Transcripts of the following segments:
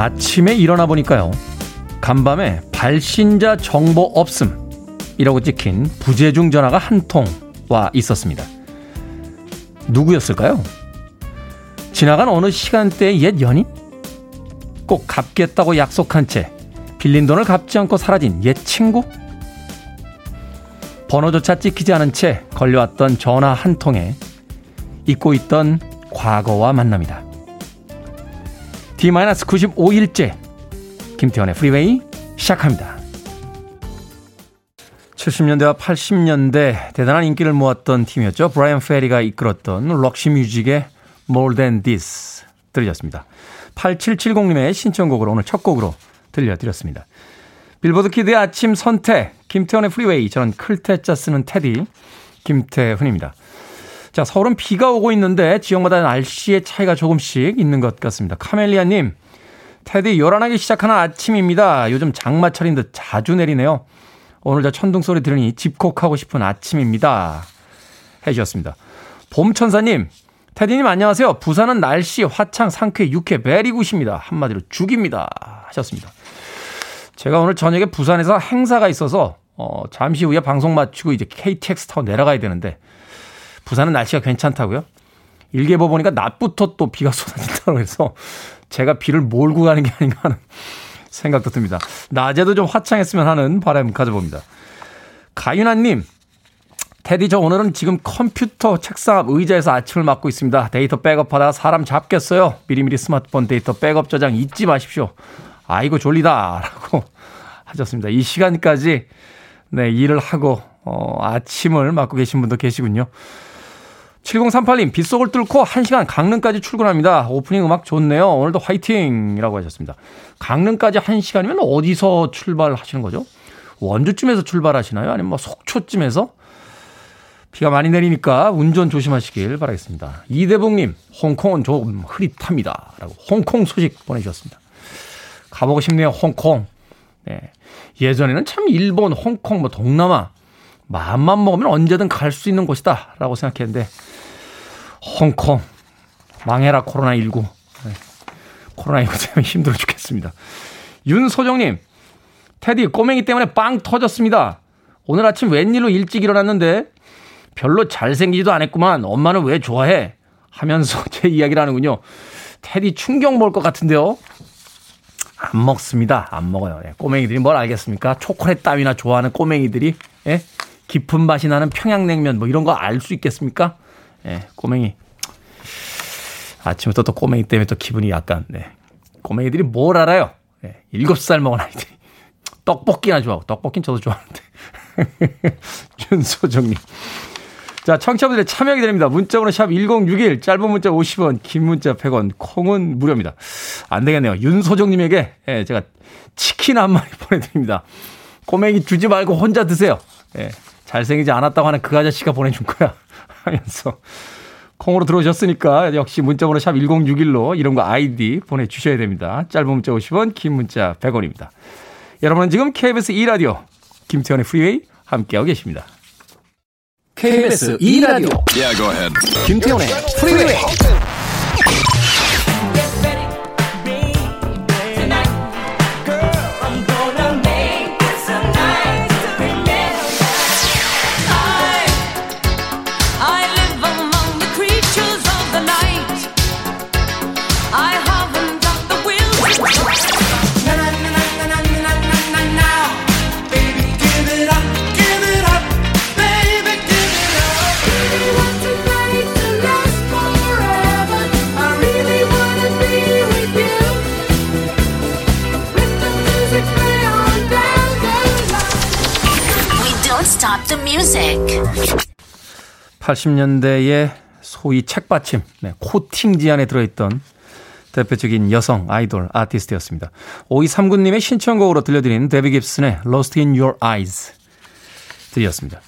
아침에 일어나 보니까요. 간밤에 발신자 정보 없음 이라고 찍힌 부재중 전화가 한 통 와 있었습니다. 누구였을까요? 지나간 어느 시간대의 옛 연인? 꼭 갚겠다고 약속한 채 빌린 돈을 갚지 않고 사라진 옛 친구? 번호조차 찍히지 않은 채 걸려왔던 전화 한 통에 잊고 있던 과거와 만납니다. D-95일째 김태훈의 프리웨이 시작합니다. 70년대와 80년대 대단한 인기를 모았던 팀이었죠. 브라이언 페리가 이끌었던 Roxy Music의 More Than This 들으셨습니다. 8770님의 신청곡으로 오늘 첫 곡으로 들려드렸습니다. 빌보드 키드의 아침 선택 김태훈의 프리웨이 저는 클 태 자 쓰는 테디 김태훈입니다. 자 서울은 비가 오고 있는데 지역마다 날씨의 차이가 조금씩 있는 것 같습니다. 카멜리아님 테디 요란하게 시작하는 아침입니다. 요즘 장마철인 듯 자주 내리네요. 오늘 저 천둥 소리 들으니 집콕하고 싶은 아침입니다. 해주셨습니다. 봄천사님, 테디님 안녕하세요. 부산은 날씨 화창 상쾌 유쾌 very good입니다. 한마디로 죽입니다. 하셨습니다. 제가 오늘 저녁에 부산에서 행사가 있어서 어, 잠시 후에 방송 마치고 이제 KTX 타고 내려가야 되는데 부산은 날씨가 괜찮다고요? 일기예보 보니까 낮부터 또 비가 쏟아진다고 해서 제가 비를 몰고 가는 게 아닌가 하는 생각도 듭니다. 낮에도 좀 화창했으면 하는 바람 가져봅니다. 가윤아님, 테디 저 오늘은 지금 컴퓨터 책상 앞 의자에서 아침을 맞고 있습니다. 데이터 백업하다가 사람 잡겠어요. 미리미리 스마트폰 데이터 백업 저장 잊지 마십시오. 아이고 졸리다 라고 하셨습니다. 이 시간까지 네, 일을 하고 어, 아침을 맞고 계신 분도 계시군요. 7038님, 빗속을 뚫고 1시간 강릉까지 출근합니다. 오프닝 음악 좋네요. 오늘도 화이팅! 이라고 하셨습니다. 강릉까지 1시간이면 어디서 출발하시는 거죠? 원주쯤에서 출발하시나요? 아니면 뭐 속초쯤에서? 비가 많이 내리니까 운전 조심하시길 바라겠습니다. 이대봉님, 홍콩은 좀 흐릿합니다. 라고 홍콩 소식 보내주셨습니다. 가보고 싶네요, 홍콩. 네. 예전에는 참 일본, 홍콩, 뭐 동남아, 마음만 먹으면 언제든 갈 수 있는 곳이다. 라고 생각했는데, 홍콩, 망해라, 코로나 19. 네. 코로나 19 때문에 힘들어 죽겠습니다. 윤소정님, 테디, 꼬맹이 때문에 빵 터졌습니다. 오늘 아침 웬일로 일찍 일어났는데, 별로 잘생기지도 않았구만. 엄마는 왜 좋아해? 하면서 제 이야기를 하는군요. 테디 충격 먹을 것 같은데요. 안 먹습니다. 안 먹어요. 예, 꼬맹이들이 뭘 알겠습니까? 초콜릿 따위나 좋아하는 꼬맹이들이 예? 깊은 맛이 나는 평양냉면 뭐 이런 거 알 수 있겠습니까? 예, 꼬맹이 아침부터 또 꼬맹이 때문에 또 기분이 약간 네. 꼬맹이들이 뭘 알아요? 예, 7살 먹은 아이들이 떡볶이나 좋아하고 떡볶이는 저도 좋아하는데 윤소정님 자, 청취자분들의 참여 기다립니다. 문자번호 샵 1061, 짧은 문자 50원, 긴 문자 100원, 콩은 무료입니다. 안 되겠네요. 윤소정님에게 예, 제가 치킨 한 마리 보내드립니다. 꼬맹이 주지 말고 혼자 드세요. 예, 잘생기지 않았다고 하는 그 아저씨가 보내준 거야. 하면서 콩으로 들어오셨으니까 역시 문자번호 샵 1061로 이런 거 아이디 보내주셔야 됩니다. 짧은 문자 50원, 긴 문자 100원입니다. 여러분은 지금 KBS 2라디오 김태현의 프리웨이 함께하고 계십니다. KBS 2라디오 yeah, 김태훈의 프리웨이 stop the music. 80년대의 소위 책받침, 네, 코팅지 안에 들어있던 대표적인 여성 아이돌 아티스트였습니다. 5239님의 신청곡으로 들려드린 데비 깁슨의 Lost in Your Eyes 들으셨습니다.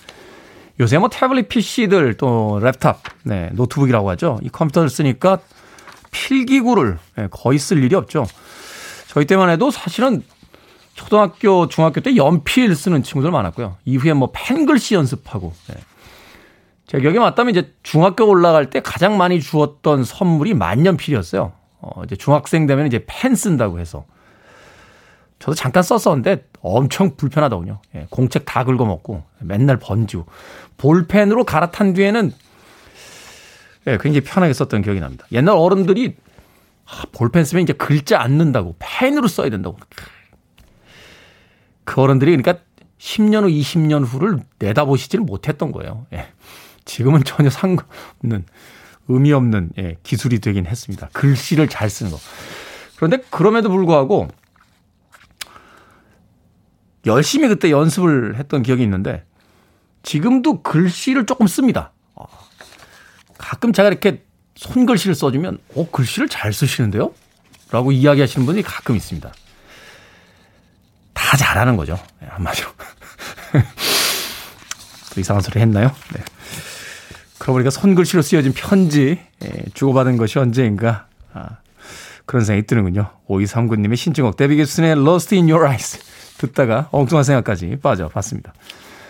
요새 뭐 태블릿 PC들 또 랩탑, 네, 노트북이라고 하죠. 이 컴퓨터를 쓰니까 필기구를 네, 거의 쓸 일이 없죠. 저희 때만 해도 사실은 초등학교, 중학교 때 연필 쓰는 친구들 많았고요. 이후에 뭐 펜글씨 연습하고. 네. 제 기억에 맞다면 이제 중학교 올라갈 때 가장 많이 주었던 선물이 만년필이었어요. 어, 이제 중학생 되면 이제 펜 쓴다고 해서 저도 잠깐 썼었는데 엄청 불편하더군요. 예, 공책 다 긁어먹고 맨날 번지고 볼펜으로 갈아탄 뒤에는 예, 굉장히 편하게 썼던 기억이 납니다. 옛날 어른들이 아, 볼펜 쓰면 이제 글자 안 넣는다고 펜으로 써야 된다고. 그 어른들이 그러니까 10년 후, 20년 후를 내다보시지를 못했던 거예요. 예. 지금은 전혀 상관없는 의미 없는 예, 기술이 되긴 했습니다. 글씨를 잘 쓰는 거. 그런데 그럼에도 불구하고 열심히 그때 연습을 했던 기억이 있는데 지금도 글씨를 조금 씁니다. 아, 가끔 제가 이렇게 손글씨를 써주면, 어, 글씨를 잘 쓰시는데요? 라고 이야기하시는 분이 가끔 있습니다. 다 잘하는 거죠. 네, 한마디로. 또 이상한 소리 했나요? 네. 그러고 보니까 손글씨로 쓰여진 편지, 예, 주고받은 것이 언제인가. 아, 그런 생각이 드는군요. 5239님의 신청곡, 데비 기슨의 Lost in Your Eyes. 듣다가 엉뚱한 생각까지 빠져봤습니다.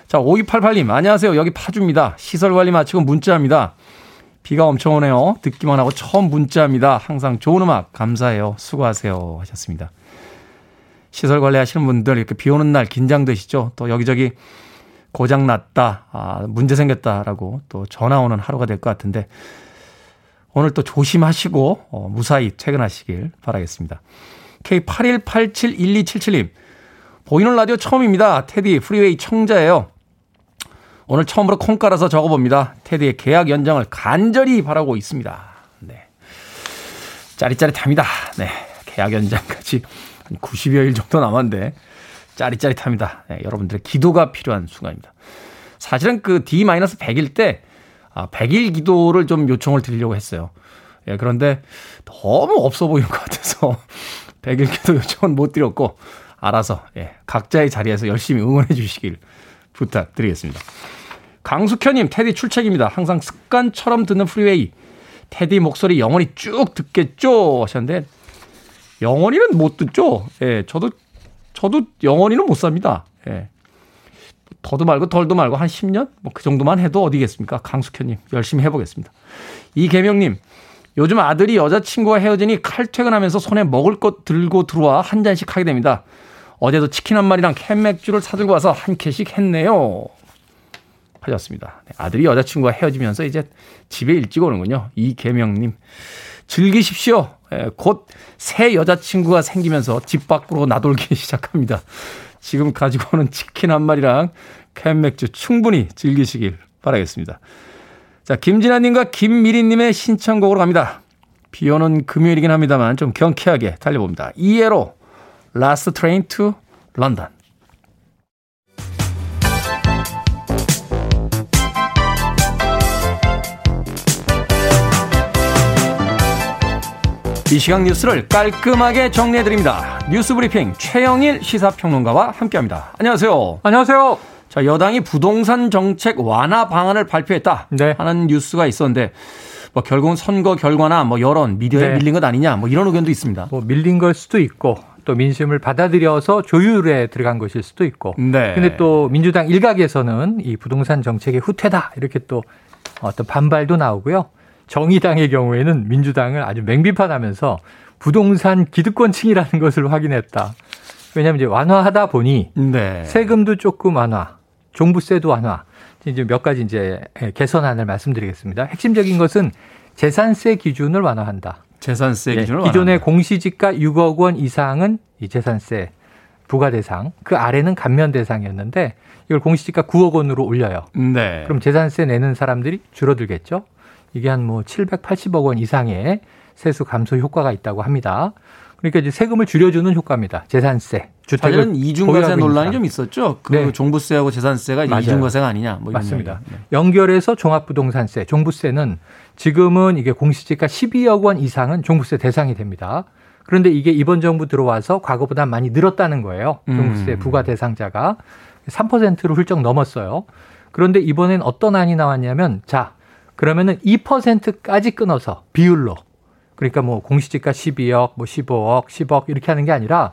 자, 5288님, 안녕하세요. 여기 파주입니다. 시설 관리 마치고 문자합니다. 비가 엄청 오네요. 듣기만 하고 처음 문자합니다. 항상 좋은 음악 감사해요. 수고하세요. 하셨습니다. 시설 관리 하시는 분들 이렇게 비 오는 날 긴장되시죠? 또 여기저기 고장 났다, 아, 문제 생겼다라고 또 전화 오는 하루가 될 것 같은데 오늘 또 조심하시고 어, 무사히 퇴근하시길 바라겠습니다. K81871277님 보이는 라디오 처음입니다. 테디 프리웨이 청자예요. 오늘 처음으로 콩 깔아서 적어봅니다. 테디의 계약 연장을 간절히 바라고 있습니다. 네. 짜릿짜릿합니다. 네. 계약 연장까지 한 90여일 정도 남았는데 짜릿짜릿합니다. 네, 여러분들의 기도가 필요한 순간입니다. 사실은 그 D-100일 때 아, 100일 기도를 좀 요청을 드리려고 했어요. 예, 그런데 너무 없어 보이는 것 같아서 100일 기도 요청은 못 드렸고 알아서 예, 각자의 자리에서 열심히 응원해 주시길 부탁드리겠습니다. 강숙현님, 테디 출첵입니다. 항상 습관처럼 듣는 프리웨이. 테디 목소리 영원히 쭉 듣겠죠? 하셨는데, 영원히는 못 듣죠? 예, 저도, 저도 영원히는 못 삽니다. 예. 더도 말고 덜도 말고 한 10년? 뭐 그 정도만 해도 어디겠습니까? 강숙현님, 열심히 해보겠습니다. 이계명님, 요즘 아들이 여자친구와 헤어지니 칼퇴근하면서 손에 먹을 것 들고 들어와 한 잔씩 하게 됩니다. 어제도 치킨 한 마리랑 캔 맥주를 사들고 와서 한 캔씩 했네요. 하셨습니다. 네, 아들이 여자친구와 헤어지면서 이제 집에 일찍 오는군요. 이계명님. 즐기십시오. 예, 곧새 여자친구가 생기면서 집 밖으로 나돌기 시작합니다. 지금 가지고 오는 치킨 한 마리랑 캔맥주 충분히 즐기시길 바라겠습니다. 자, 김진아님과 김미리님의 신청곡으로 갑니다. 비 오는 금요일이긴 합니다만 좀 경쾌하게 달려봅니다. 이해로 Last Train to London. 이 시각 뉴스를 깔끔하게 정리해드립니다. 뉴스 브리핑 최영일 시사평론가와 함께합니다. 안녕하세요. 안녕하세요. 자, 여당이 부동산 정책 완화 방안을 발표했다 네. 하는 뉴스가 있었는데 뭐 결국은 선거 결과나 뭐 여론, 미디어에 네. 밀린 것 아니냐 뭐 이런 의견도 있습니다. 뭐 밀린 걸 수도 있고 또 민심을 받아들여서 조율에 들어간 것일 수도 있고. 네. 근데 또 민주당 일각에서는 이 부동산 정책의 후퇴다 이렇게 또 어떤 반발도 나오고요. 정의당의 경우에는 민주당을 아주 맹비판하면서 부동산 기득권층이라는 것을 확인했다. 왜냐하면 이제 완화하다 보니 네. 세금도 조금 완화, 종부세도 완화, 이제 몇 가지 이제 개선안을 말씀드리겠습니다. 핵심적인 것은 재산세 기준을 완화한다. 재산세 네, 기준을 네, 기존의 공시지가 6억 원 이상은 이 재산세 부과 대상, 그 아래는 감면 대상이었는데 이걸 공시지가 9억 원으로 올려요. 네. 그럼 재산세 내는 사람들이 줄어들겠죠. 이게 한 뭐 780억 원 이상의 세수 감소 효과가 있다고 합니다. 그러니까 이제 세금을 줄여주는 효과입니다. 재산세. 주택은 이중과세 논란이 좀 있었죠. 그 네. 종부세하고 재산세가. 이중과세가 아니냐. 뭐 맞습니다. 네. 연결해서 종합부동산세, 종부세는 지금은 이게 공시지가 12억 원 이상은 종부세 대상이 됩니다. 그런데 이게 이번 정부 들어와서 과거보다 많이 늘었다는 거예요. 종부세 음. 부과 대상자가 3%를 훌쩍 넘었어요. 그런데 이번엔 어떤 안이 나왔냐면 자, 그러면은 2%까지 끊어서 비율로 그러니까 뭐 공시지가 12억, 뭐 15억, 10억 이렇게 하는 게 아니라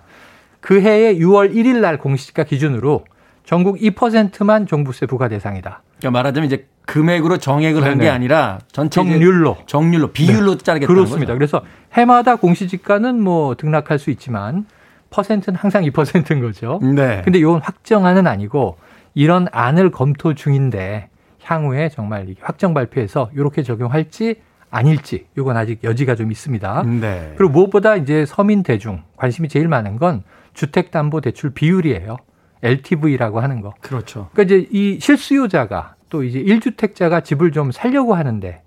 그 해의 6월 1일 날 공시지가 기준으로 전국 2%만 종부세 부과 대상이다. 그러니까 말하자면 이제 금액으로 정액을 한 게 아니라 전체 정률로 정률로 비율로 네. 짜겠다는 그렇습니다. 거죠? 그래서 해마다 공시지가는 뭐 등락할 수 있지만 퍼센트는 항상 2%인 거죠. 네. 근데 이건 확정안은 아니고 이런 안을 검토 중인데 향후에 정말 확정 발표해서 이렇게 적용할지 아닐지 이건 아직 여지가 좀 있습니다. 네. 그리고 무엇보다 이제 서민 대중 관심이 제일 많은 건 주택담보대출 비율이에요. LTV라고 하는 거. 그렇죠. 그러니까 이제 이 실수요자가 또 이제 1주택자가 집을 좀 살려고 하는데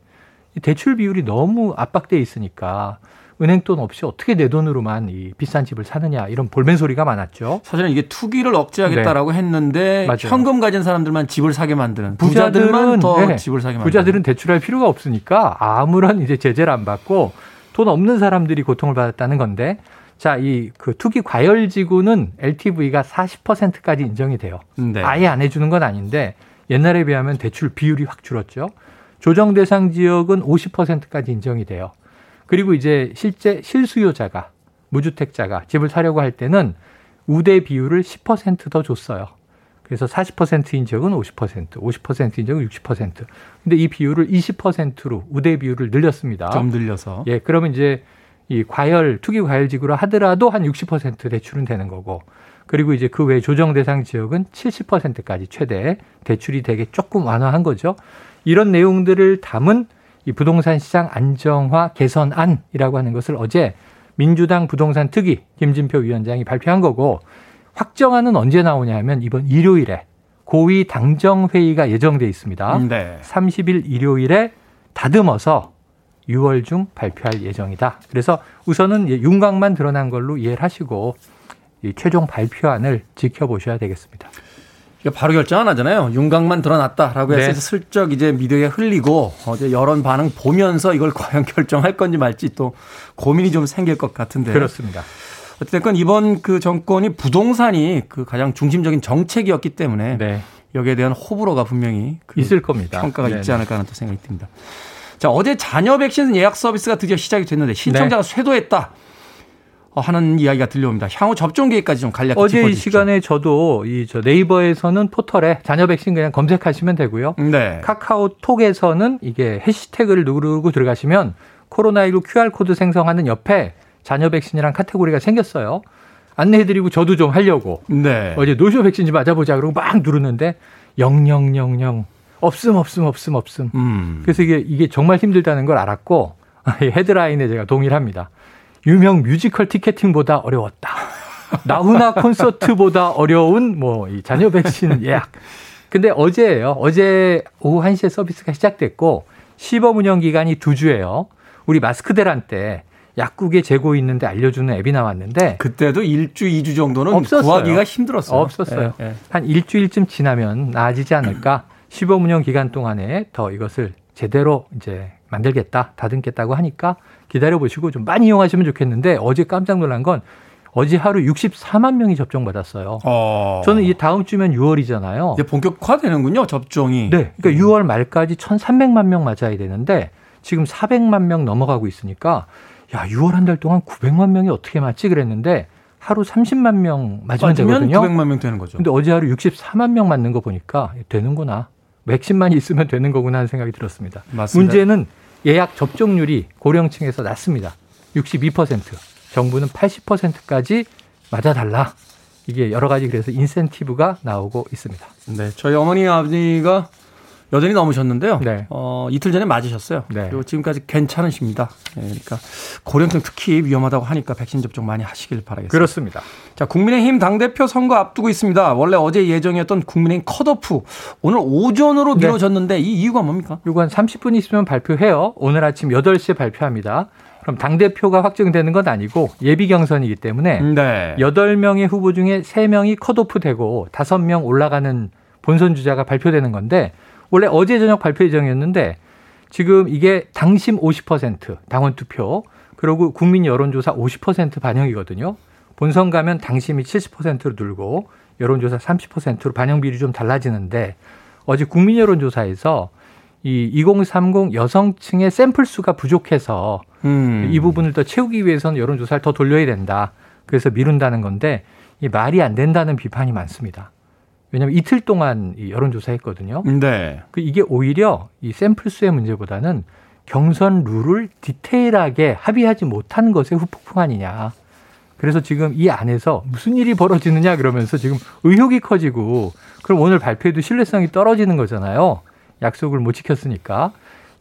대출 비율이 너무 압박돼 있으니까 은행 돈 없이 어떻게 내 돈으로만 이 비싼 집을 사느냐 이런 볼멘 소리가 많았죠. 사실은 이게 투기를 억제하겠다라고 네. 했는데 맞아요. 현금 가진 사람들만 집을 사게 만드는 부자들만 더 네. 집을 사게 만드는 부자들은 대출할 필요가 없으니까 아무런 이제 제재를 안 받고 돈 없는 사람들이 고통을 받았다는 건데 자, 이 그 투기 과열 지구는 LTV가 40%까지 인정이 돼요. 네. 아예 안 해주는 건 아닌데 옛날에 비하면 대출 비율이 확 줄었죠. 조정 대상 지역은 50%까지 인정이 돼요. 그리고 이제 실제 실수요자가 무주택자가 집을 사려고 할 때는 우대 비율을 10%더 줬어요. 그래서 40%인 지역은 50%, 50%인 지역은 60%. 근데 이 비율을 20%로 우대 비율을 늘렸습니다. 좀 늘려서. 예, 그러면 이제 이 과열 투기 과열 지구로 하더라도 한 60% 대출은 되는 거고 그리고 이제 그 외 조정 대상 지역은 70%까지 최대 대출이 되게 조금 완화한 거죠. 이런 내용들을 담은 이 부동산 시장 안정화 개선안이라고 하는 것을 어제 민주당 부동산 특위 김진표 위원장이 발표한 거고 확정안은 언제 나오냐 하면 이번 일요일에 고위 당정 회의가 예정돼 있습니다. 네. 30일 일요일에 다듬어서 6월 중 발표할 예정이다. 그래서 우선은 윤곽만 드러난 걸로 이해를 하시고 이 최종 발표안을 지켜보셔야 되겠습니다. 바로 결정 안 하잖아요. 윤곽만 드러났다라고 해서 네. 슬쩍 이제 미디어에 흘리고 어제 여론 반응 보면서 이걸 과연 결정할 건지 말지 또 고민이 좀 생길 것 같은데. 그렇습니다. 어쨌든 이번 그 정권이 부동산이 그 가장 중심적인 정책이었기 때문에 네. 여기에 대한 호불호가 분명히 그 있을 겁니다. 평가가 네네. 있지 네. 않을까 하는 또 생각이 듭니다. 자, 어제 자녀 백신 예약 서비스가 드디어 시작이 됐는데 신청자가 네. 쇄도했다. 하는 이야기가 들려옵니다. 향후 접종 계획까지 좀 간략히 어제 짚어주십시오. 이 시간에 저도 이 저 네이버에서는 포털에 자녀 백신 그냥 검색하시면 되고요. 네. 카카오톡에서는 이게 해시태그를 누르고 들어가시면 코로나19 QR코드 생성하는 옆에 잔여 백신이란 카테고리가 생겼어요. 안내해드리고 저도 좀 하려고. 네. 어제 노쇼 백신 좀 맞아보자 그러고 막 누르는데 0000 없음 없음 없음 없음. 음. 그래서 이게 이게 정말 힘들다는 걸 알았고 헤드라인에 제가 동일합니다. 유명 뮤지컬 티켓팅보다 어려웠다. 나훈아 콘서트보다 어려운 뭐 이 잔여 백신 예약. 근데 어제예요. 어제 오후 1시에 서비스가 시작됐고 시범 운영 기간이 두 주예요. 우리 마스크 대란 때 약국에 재고 있는데 알려주는 앱이 나왔는데 그때도 일주, 이주 정도는 없었어요. 구하기가 힘들었어요. 없었어요. 네, 네. 한 일주일쯤 지나면 나아지지 않을까? 시범 운영 기간 동안에 더 이것을 제대로 이제 만들겠다, 다듬겠다고 하니까 기다려 보시고 좀 많이 이용하시면 좋겠는데 어제 깜짝 놀란 건 어제 하루 64만 명이 접종받았어요. 어. 저는 이 다음 주면 6월이잖아요. 이제 본격화되는군요, 접종이. 네. 그러니까 6월 말까지 1,300만 명 맞아야 되는데 지금 400만 명 넘어가고 있으니까 야, 6월 한 달 동안 900만 명이 어떻게 맞지 그랬는데 하루 30만 명 맞으면 되거든요. 900만 명 되는 거죠. 근데 어제 하루 64만 명 맞는 거 보니까 되는구나. 백신만 있으면 되는 거구나 하는 생각이 들었습니다. 맞습니다. 문제는 예약 접종률이 고령층에서 낮습니다. 62%. 정부는 80%까지 맞아달라. 이게 여러 가지 그래서 인센티브가 나오고 있습니다. 네. 저희 어머니 아버지가 여전히 넘으셨는데요. 네. 어, 이틀 전에 맞으셨어요. 네. 그리고 지금까지 괜찮으십니다. 네, 그러니까 고령층 특히 위험하다고 하니까 백신 접종 많이 하시길 바라겠습니다. 그렇습니다. 자, 국민의힘 당대표 선거 앞두고 있습니다. 원래 어제 예정이었던 국민의힘 컷오프 오늘 오전으로 네. 미뤄졌는데 네. 이 이유가 뭡니까? 한 30분 있으면 발표해요. 오늘 아침 8시에 발표합니다. 그럼 당대표가 확정되는 건 아니고 예비 경선이기 때문에 네. 8명의 후보 중에 3명이 컷오프 되고 5명 올라가는 본선 주자가 발표되는 건데 원래 어제 저녁 발표 예정이었는데 지금 이게 당심 50% 당원 투표 그리고 국민 여론조사 50% 반영이거든요. 본선 가면 당심이 70%로 늘고 여론조사 30%로 반영 비율이 좀 달라지는데 어제 국민 여론조사에서 이 2030 여성층의 샘플 수가 부족해서 음. 이 부분을 더 채우기 위해서는 여론조사를 더 돌려야 된다. 그래서 미룬다는 건데 이 말이 안 된다는 비판이 많습니다. 왜냐하면 이틀 동안 이 여론조사 했거든요. 네. 그 이게 오히려 이 샘플 수의 문제보다는 경선 룰을 디테일하게 합의하지 못한 것의 후폭풍 아니냐. 그래서 지금 이 안에서 무슨 일이 벌어지느냐 그러면서 지금 의혹이 커지고 그럼 오늘 발표에도 신뢰성이 떨어지는 거잖아요. 약속을 못 지켰으니까.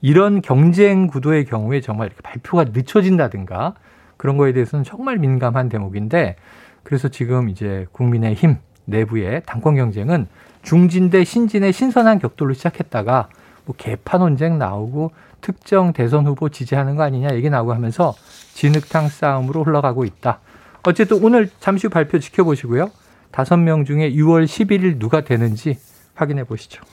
이런 경쟁 구도의 경우에 정말 이렇게 발표가 늦춰진다든가 그런 거에 대해서는 정말 민감한 대목인데 그래서 지금 이제 국민의힘 내부의 당권 경쟁은 중진 대 신진의 신선한 격돌로 시작했다가 뭐 개파 논쟁 나오고 특정 대선 후보 지지하는 거 아니냐 얘기 나오고 하면서 진흙탕 싸움으로 흘러가고 있다. 어쨌든 오늘 잠시 후 발표 지켜보시고요. 다섯 명 중에 6월 11일 누가 되는지 확인해 보시죠.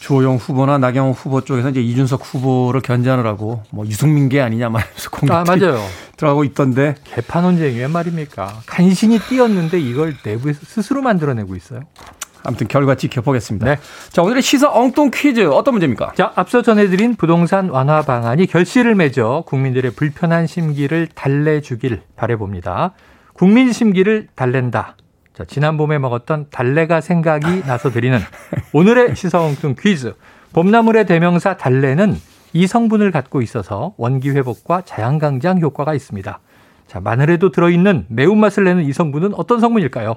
주호영 후보나 나경원 후보 쪽에서 이제 이준석 후보를 견제하느라고 뭐 유승민계 아니냐 말면서 공격 아, 맞아요. 들어가고 있던데 개판 논쟁이 웬 말입니까? 간신히 뛰었는데 이걸 내부에서 스스로 만들어내고 있어요. 아무튼 결과 지켜보겠습니다. 네. 자, 오늘의 시사 엉뚱 퀴즈 어떤 문제입니까? 자, 앞서 전해드린 부동산 완화 방안이 결실을 맺어 국민들의 불편한 심기를 달래주길 바래봅니다. 국민 심기를 달랜다. 자, 지난 봄에 먹었던 달래가 생각이 나서 드리는 오늘의 시사 엉뚱 퀴즈. 봄나물의 대명사 달래는 이 성분을 갖고 있어서 원기 회복과 자양강장 효과가 있습니다. 자, 마늘에도 들어있는 매운맛을 내는 이 성분은 어떤 성분일까요?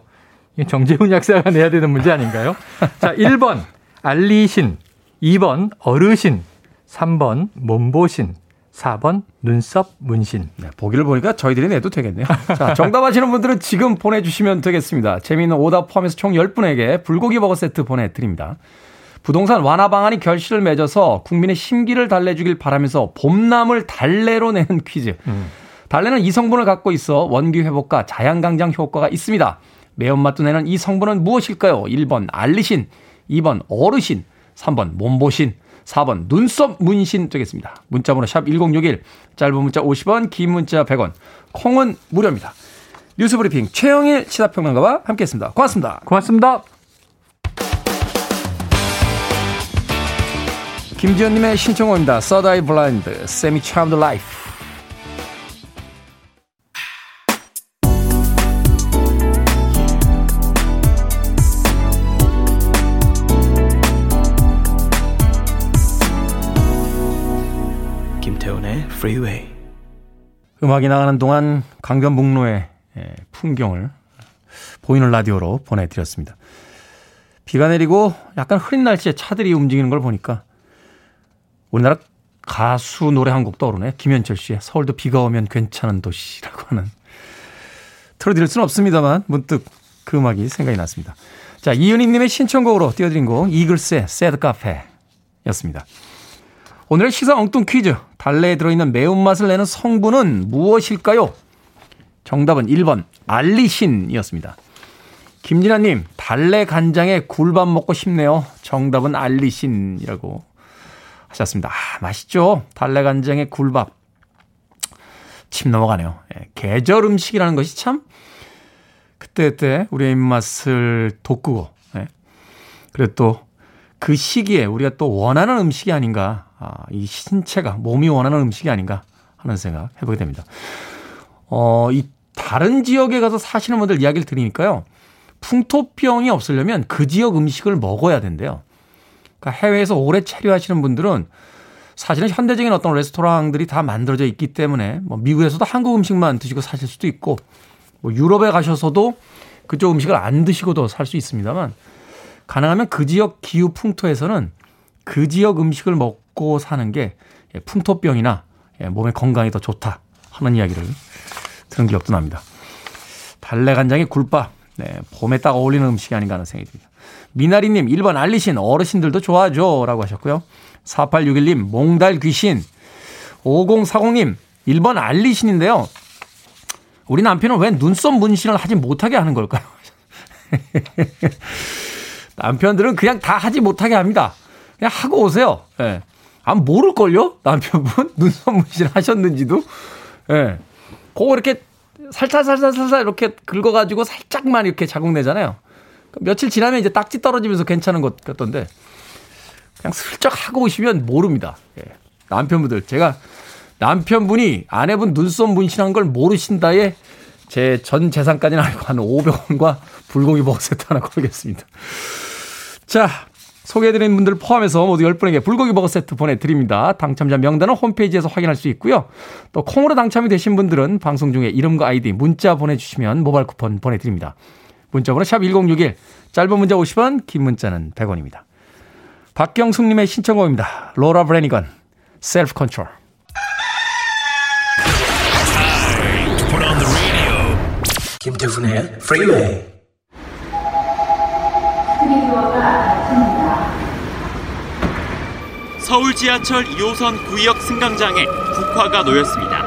정재훈 약사가 내야 되는 문제 아닌가요? 자, 1번 알리신, 2번 어르신, 3번 몸보신, 4번 눈썹 문신. 네, 보기를 보니까 저희들이 내도 되겠네요. 자, 정답 아시는 분들은 지금 보내주시면 되겠습니다. 재미있는 오답 포함해서 총 10분에게 불고기 버거 세트 보내드립니다. 부동산 완화 방안이 결실을 맺어서 국민의 심기를 달래주길 바라면서 봄나물 달래로 내는 퀴즈. 음. 달래는 이 성분을 갖고 있어 원기 회복과 자양강장 효과가 있습니다. 매운맛도 내는 이 성분은 무엇일까요? 1번 알리신, 2번 어르신, 3번 몸보신, 4번 눈썹 문신 되겠습니다. 문자번호 샵 1061, 짧은 문자 50원, 긴 문자 100원, 콩은 무료입니다. 뉴스브리핑 최영일 시사평론가와 함께했습니다. 고맙습니다. 고맙습니다. 김지현님의 신청곡입니다. Third Eye Blind, Semi-Charmed Life. 김태훈의 Freeway. 음악이 나가는 동안 강변북로의 예, 풍경을 보이는 라디오로 보내드렸습니다. 비가 내리고 약간 흐린 날씨에 차들이 움직이는 걸 보니까 우리나라 가수 노래 한 곡 떠오르네. 김현철 씨의 서울도 비가 오면 괜찮은 도시라고 하는. 틀어드릴 수는 없습니다만 문득 그 음악이 생각이 났습니다. 자, 이은희님의 신청곡으로 띄워드린 곡 이글스의 새드 카페였습니다. 오늘의 시사 엉뚱 퀴즈. 달래에 들어있는 매운맛을 내는 성분은 무엇일까요? 정답은 1번 알리신이었습니다. 김진아님, 달래 간장에 굴밥 먹고 싶네요. 정답은 알리신이라고 하셨습니다. 아, 맛있죠? 달래간장에 굴밥. 침 넘어가네요. 예, 계절 음식이라는 것이 참 그때그때 우리의 입맛을 돋구고, 예. 그리고 또 그 시기에 우리가 또 원하는 음식이 아닌가, 아, 이 신체가, 몸이 원하는 음식이 아닌가 하는 생각 해보게 됩니다. 어, 이 다른 지역에 가서 사시는 분들 이야기를 들으니까요. 풍토병이 없으려면 그 지역 음식을 먹어야 된대요. 그러니까 해외에서 오래 체류하시는 분들은 사실은 현대적인 어떤 레스토랑들이 다 만들어져 있기 때문에 뭐 미국에서도 한국 음식만 드시고 사실 수도 있고 뭐 유럽에 가셔서도 그쪽 음식을 안 드시고도 살 수 있습니다만 가능하면 그 지역 기후 풍토에서는 그 지역 음식을 먹고 사는 게 풍토병이나 몸의 건강에 더 좋다 하는 이야기를 들은 기억도 납니다. 달래 간장에 굴밥, 네, 봄에 딱 어울리는 음식이 아닌가 하는 생각이 듭니다. 미나리님 1번 알리신 어르신들도 좋아하죠. 라고 하셨고요. 4861님 몽달 귀신 5040님 1번 알리신인데요. 우리 남편은 왜 눈썹 문신을 하지 못하게 하는 걸까요? 남편들은 그냥 다 하지 못하게 합니다. 그냥 하고 오세요. 예. 네. 아, 모를걸요? 남편분? 눈썹 문신 하셨는지도. 예. 네. 그거 이렇게 살살살살살살 이렇게 긁어가지고 살짝만 이렇게 자국 내잖아요. 며칠 지나면 이제 딱지 떨어지면서 괜찮은 것 같던데 그냥 슬쩍 하고 오시면 모릅니다. 예. 남편분들 제가 남편분이 아내분 눈썹 문신한 걸 모르신다에 제 전 재산까지는 아니고 한 500원과 불고기 세트 하나 걸겠습니다. 자, 소개해드린 분들 포함해서 모두 10분에게 불고기 버거 세트 보내드립니다. 당첨자 명단은 홈페이지에서 확인할 수 있고요. 또 콩으로 당첨이 되신 분들은 방송 중에 이름과 아이디 문자 보내주시면 모바일 쿠폰 보내드립니다. 문자번호 샵 1061, 짧은 문자 50원, 긴 문자는 100원입니다. 박경숙님의 신청곡입니다. 로라 브래니건, Self Control. 김태훈의 프리웨이 서울 지하철 2호선 구의역 승강장에 국화가 놓였습니다.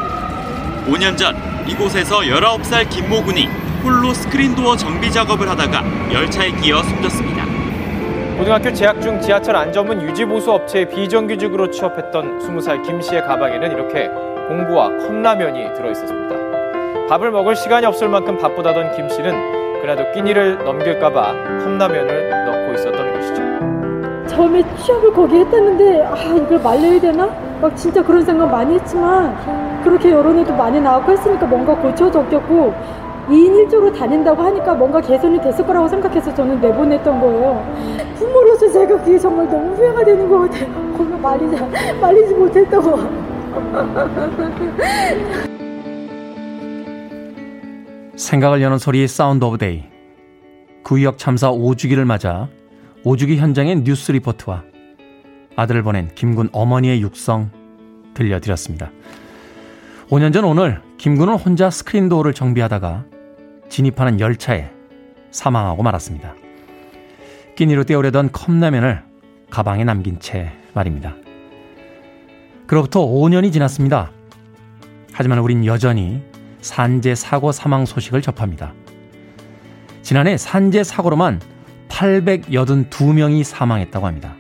5년 전 이곳에서 19살 김모 군이 홀로 스크린도어 정비 작업을 하다가 열차에 끼어 숨졌습니다. 고등학교 재학 중 지하철 안전문 유지보수 업체에 비정규직으로 취업했던 20살 김 씨의 가방에는 이렇게 공구와 컵라면이 들어있었습니다. 밥을 먹을 시간이 없을 만큼 바쁘다던 김 씨는 그래도 끼니를 넘길까봐 컵라면을 넣고 있었던 것이죠. 처음에 취업을 거기 했다는데 아 이걸 말려야 되나? 막 진짜 그런 생각 많이 했지만 그렇게 여론에도 많이 나오고 했으니까 뭔가 고쳐졌겠고 2인 1조로 다닌다고 하니까 뭔가 개선이 됐을 거라고 생각해서 저는 내보냈던 거예요. 부모로서 제가 그게 정말 너무 후회가 되는 것 같아요. 뭔가 말리지, 말리지 못했다고. 생각을 여는 소리 Sound of Day. 구의역 참사 5주기를 맞아 5주기 현장의 뉴스 리포트와 아들을 보낸 김군 어머니의 육성 들려드렸습니다. 5년 전 오늘 김군은 혼자 스크린 도어를 정비하다가 진입하는 열차에 사망하고 말았습니다. 끼니로 때우려던 컵라면을 가방에 남긴 채 말입니다. 그로부터 5년이 지났습니다. 하지만 우린 여전히 산재 사고 사망 소식을 접합니다. 지난해 산재 사고로만 882명이 사망했다고 합니다.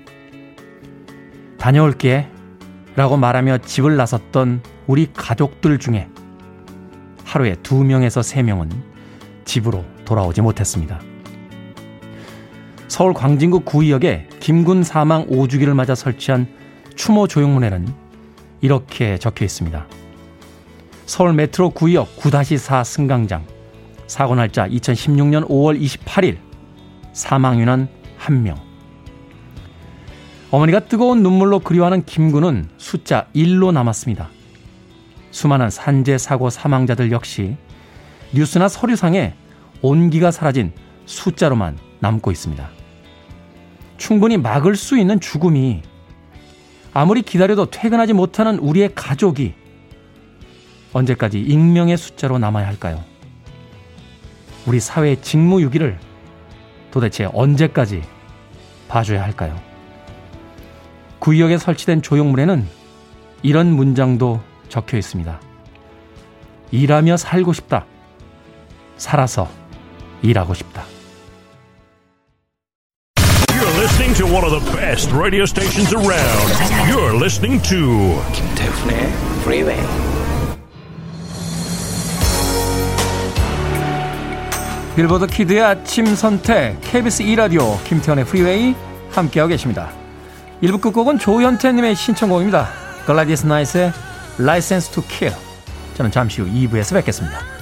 다녀올게 라고 말하며 집을 나섰던 우리 가족들 중에 하루에 2명에서 3명은 집으로 돌아오지 못했습니다. 서울 광진구 구의역에 김군 사망 5주기를 맞아 설치한 추모 조형문에는 이렇게 적혀 있습니다. 서울 메트로 구의역 9-4 승강장 사고 날짜 2016년 5월 28일 사망인원 1명. 어머니가 뜨거운 눈물로 그리워하는 김군은 숫자 1로 남았습니다. 수많은 산재 사고 사망자들 역시 뉴스나 서류상에 온기가 사라진 숫자로만 남고 있습니다. 충분히 막을 수 있는 죽음이 아무리 기다려도 퇴근하지 못하는 우리의 가족이 언제까지 익명의 숫자로 남아야 할까요? 우리 사회의 직무유기를 도대체 언제까지 봐줘야 할까요? 구의역에 설치된 조형물에는 이런 문장도 적혀 있습니다. 일하며 살고 싶다. 살아서 일하고 싶다. You're listening to one of the best radio stations around. You're listening to 김태훈의 Freeway. 빌보드 kid의 아침 선택 KBS 2라디오 김태훈의 프리웨이 함께하고 계십니다. 1부 끝곡은 조현태님의 신청곡입니다. 글라디스 나이스의 License to Kill 저는 잠시 후 2부에서 뵙겠습니다.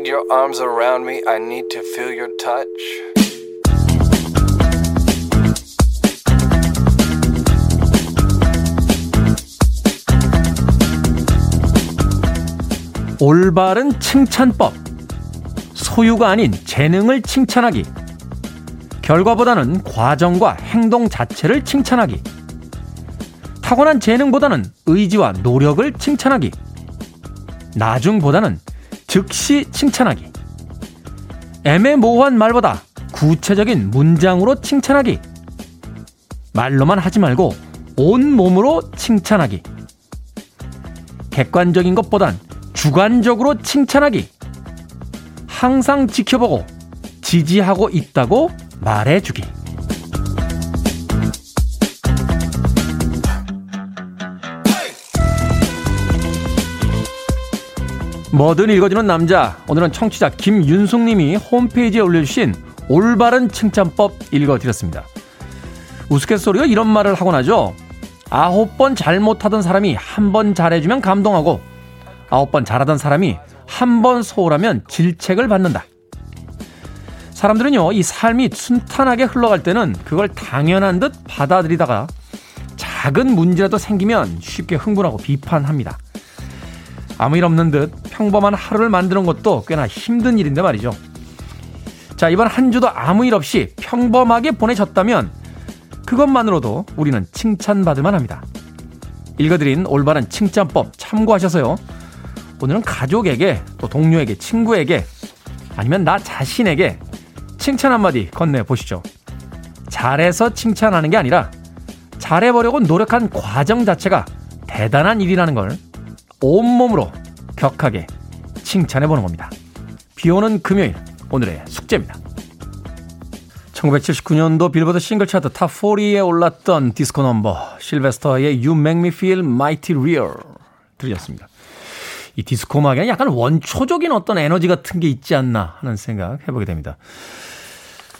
Need your arms around me. I need to feel your touch. 올바른 칭찬법. 소유가 아닌 재능을 칭찬하기. 결과보다는 과정과 행동 자체를 칭찬하기. 타고난 재능보다는 의지와 노력을 칭찬하기. 나중보다는 즉시 칭찬하기. 애매모호한 말보다 구체적인 문장으로 칭찬하기. 말로만 하지 말고 온 몸으로 칭찬하기. 객관적인 것보단 주관적으로 칭찬하기. 항상 지켜보고 지지하고 있다고 말해주기. 뭐든 읽어주는 남자. 오늘은 청취자 김윤숙 님이 홈페이지에 올려주신 올바른 칭찬법 읽어드렸습니다. 우스갯소리가 이런 말을 하곤 하죠. 아홉 번 잘못하던 사람이 한 번 잘해주면 감동하고 아홉 번 잘하던 사람이 한 번 소홀하면 질책을 받는다. 사람들은요, 이 삶이 순탄하게 흘러갈 때는 그걸 당연한 듯 받아들이다가 작은 문제라도 생기면 쉽게 흥분하고 비판합니다. 아무 일 없는 듯 평범한 하루를 만드는 것도 꽤나 힘든 일인데 말이죠. 자, 이번 한 주도 아무 일 없이 평범하게 보내셨다면 그것만으로도 우리는 칭찬받을만 합니다. 읽어드린 올바른 칭찬법 참고하셔서요. 오늘은 가족에게 또 동료에게 친구에게 아니면 나 자신에게 칭찬 한마디 건네보시죠. 잘해서 칭찬하는 게 아니라 잘해보려고 노력한 과정 자체가 대단한 일이라는 걸 온몸으로 격하게 칭찬해보는 겁니다. 비 오는 금요일, 오늘의 숙제입니다. 1979년도 빌보드 싱글 차트 top 40에 올랐던 디스코 넘버 실베스터의 You Make Me Feel Mighty Real 들으셨습니다. 이 디스코 음악에는 약간 원초적인 어떤 에너지 같은 게 있지 않나 하는 생각 해보게 됩니다.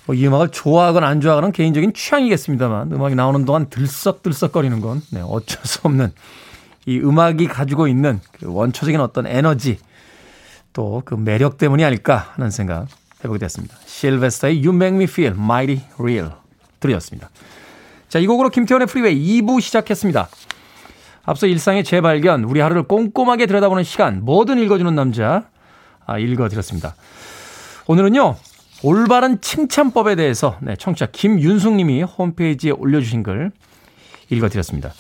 뭐 이 음악을 좋아하거나 안 좋아하거나 개인적인 취향이겠습니다만 음악이 나오는 동안 들썩들썩거리는 건 네, 어쩔 수 없는 이 음악이 가지고 있는 그 원초적인 어떤 에너지 또 그 매력 때문이 아닐까 하는 생각 해보게 됐습니다. 실베스터의 You Make Me Feel Mighty Real 들으셨습니다. 자, 이 곡으로 김태훈의 프리웨이 2부 시작했습니다. 앞서 일상의 재발견, 우리 하루를 꼼꼼하게 들여다보는 시간, 뭐든 읽어주는 남자, 아, 읽어드렸습니다. 오늘은요, 올바른 칭찬법에 대해서 네, 청취자 김윤숙 님이 홈페이지에 올려주신 글 읽어드렸습니다.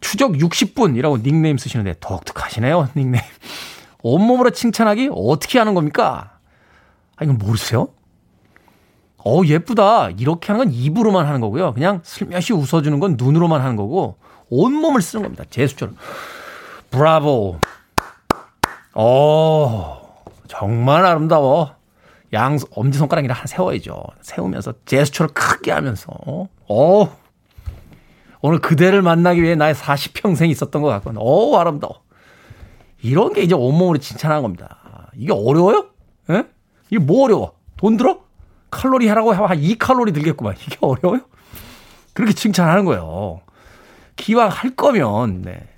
추적 60분이라고 닉네임 쓰시는데 독특하시네요, 닉네임. 온몸으로 칭찬하기 어떻게 하는 겁니까? 아, 이건 모르세요? 어, 예쁘다. 이렇게 하는 건 입으로만 하는 거고요. 그냥 슬며시 웃어주는 건 눈으로만 하는 거고, 온몸을 쓰는 겁니다. 제스처로. 브라보. 어, 정말 아름다워. 양, 엄지손가락이랑 하나 세워야죠. 세우면서 제스처를 크게 하면서. 어, 오늘 그대를 만나기 위해 나의 40평생 있었던 것 같고, 어 아름다워. 이런 게 이제 온몸으로 칭찬하는 겁니다. 이게 어려워요? 예? 이게 뭐 어려워? 돈 들어? 칼로리 하라고 하면 한 2칼로리 들겠구만. 이게 어려워요? 그렇게 칭찬하는 거예요. 기왕 할 거면, 네.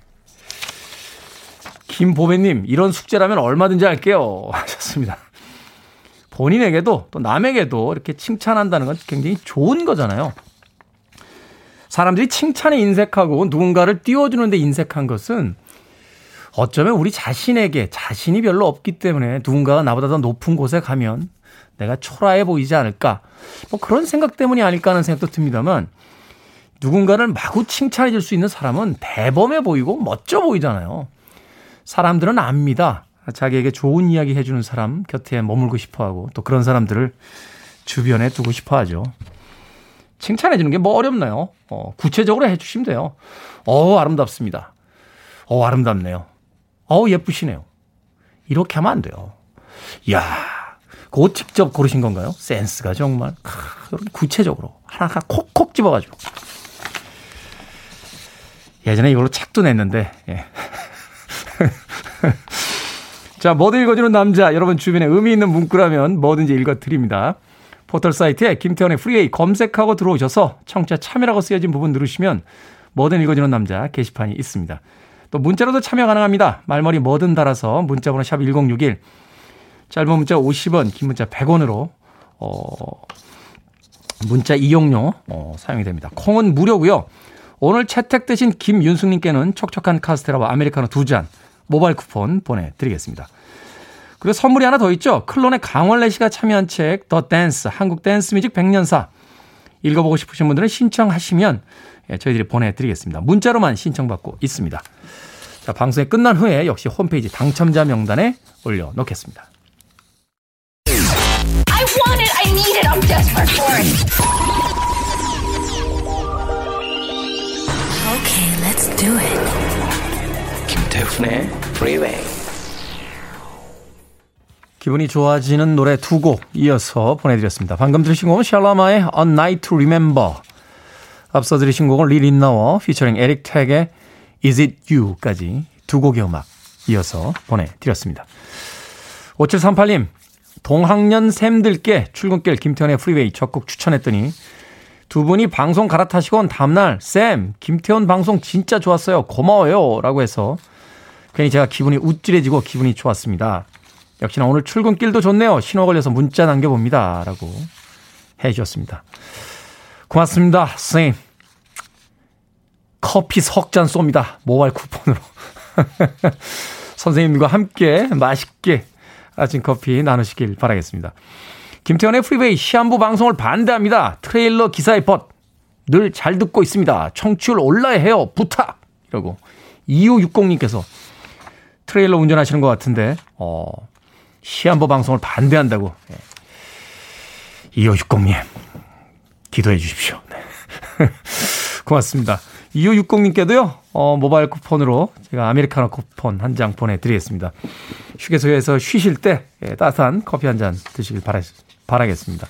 김보배님, 이런 숙제라면 얼마든지 할게요. 하셨습니다. 본인에게도 또 남에게도 이렇게 칭찬한다는 건 굉장히 좋은 거잖아요. 사람들이 칭찬에 인색하고 누군가를 띄워주는데 인색한 것은 어쩌면 우리 자신에게 자신이 별로 없기 때문에 누군가가 나보다 더 높은 곳에 가면 내가 초라해 보이지 않을까. 뭐 그런 생각 때문이 아닐까 하는 생각도 듭니다만 누군가를 마구 칭찬해 줄 수 있는 사람은 대범해 보이고 멋져 보이잖아요. 사람들은 압니다. 자기에게 좋은 이야기 해주는 사람 곁에 머물고 싶어 하고 또 그런 사람들을 주변에 두고 싶어 하죠. 칭찬해 주는 게 뭐 어렵나요? 어, 구체적으로 해 주시면 돼요. 어, 아름답습니다. 어, 아름답네요. 어, 예쁘시네요. 이렇게 하면 안 돼요. 이야, 그거 직접 고르신 건가요? 센스가 정말. 크, 구체적으로. 하나하나 콕콕 집어가지고. 예전에 이걸로 책도 냈는데, 예. 자, 뭐든 읽어주는 남자. 여러분 주변에 의미 있는 문구라면 뭐든지 읽어드립니다. 포털 사이트에 김태훈의 프리웨이 검색하고 들어오셔서 청취자 참여라고 쓰여진 부분 누르시면 뭐든 읽어주는 남자 게시판이 있습니다. 또 문자로도 참여 가능합니다. 말머리 뭐든 달아서 문자번호 샵 1061. 짧은 문자 50원, 긴 문자 100원으로 어 문자 이용료 어, 사용이 됩니다. 콩은 무료고요. 오늘 채택되신 김윤숙님께는 촉촉한 카스테라와 아메리카노 두 잔 모바일 쿠폰 보내드리겠습니다. 그리고 선물이 하나 더 있죠. 클론의 강원래 씨가 참여한 책 The Dance 한국 댄스 뮤직 100년사 읽어보고 싶으신 분들은 신청하시면 예, 저희들이 보내드리겠습니다. 문자로만 신청받고 있습니다. 자, 방송이 끝난 후에 역시 홈페이지 당첨자 명단에 올려놓겠습니다. I want it, I need it, I'm desperate for it. Okay, let's do it. 김태훈의 Freeway. 기분이 좋아지는 노래 두 곡 이어서 보내드렸습니다. 방금 들으신 곡은 샬라마의 A Night to Remember 앞서 들으신 곡은 리 린나워 피처링 에릭 택의 Is It You까지 두 곡의 음악 이어서 보내드렸습니다. 5738님, 동학년 샘들께 출근길 김태현의 프리웨이 적극 추천했더니 두 분이 방송 갈아타시고 온 다음날 쌤 김태현 방송 진짜 좋았어요 고마워요 라고 해서 괜히 제가 기분이 우쭐해지고 기분이 좋았습니다. 역시나 오늘 출근길도 좋네요. 신호 걸려서 문자 남겨봅니다. 라고 해 주셨습니다. 고맙습니다. 쌤. 커피 석 잔 쏩니다. 모바일 쿠폰으로. 선생님과 함께 맛있게 아침 커피 나누시길 바라겠습니다. 김태훈의 프리웨이 시한부 방송을 반대합니다. 트레일러 기사의 벗. 늘 잘 듣고 있습니다. 청취율 올라야 해요. 부탁! 이러고 2560님께서 트레일러 운전하시는 것 같은데, 어, 시한부 방송을 반대한다고. 네. 2560님, 기도해 주십시오. 네. 고맙습니다. 2560님께도요, 어, 모바일 쿠폰으로 제가 아메리카노 쿠폰 한 장 보내드리겠습니다. 휴게소에서 쉬실 때 예, 따뜻한 커피 한 잔 드시길 바라, 바라겠습니다.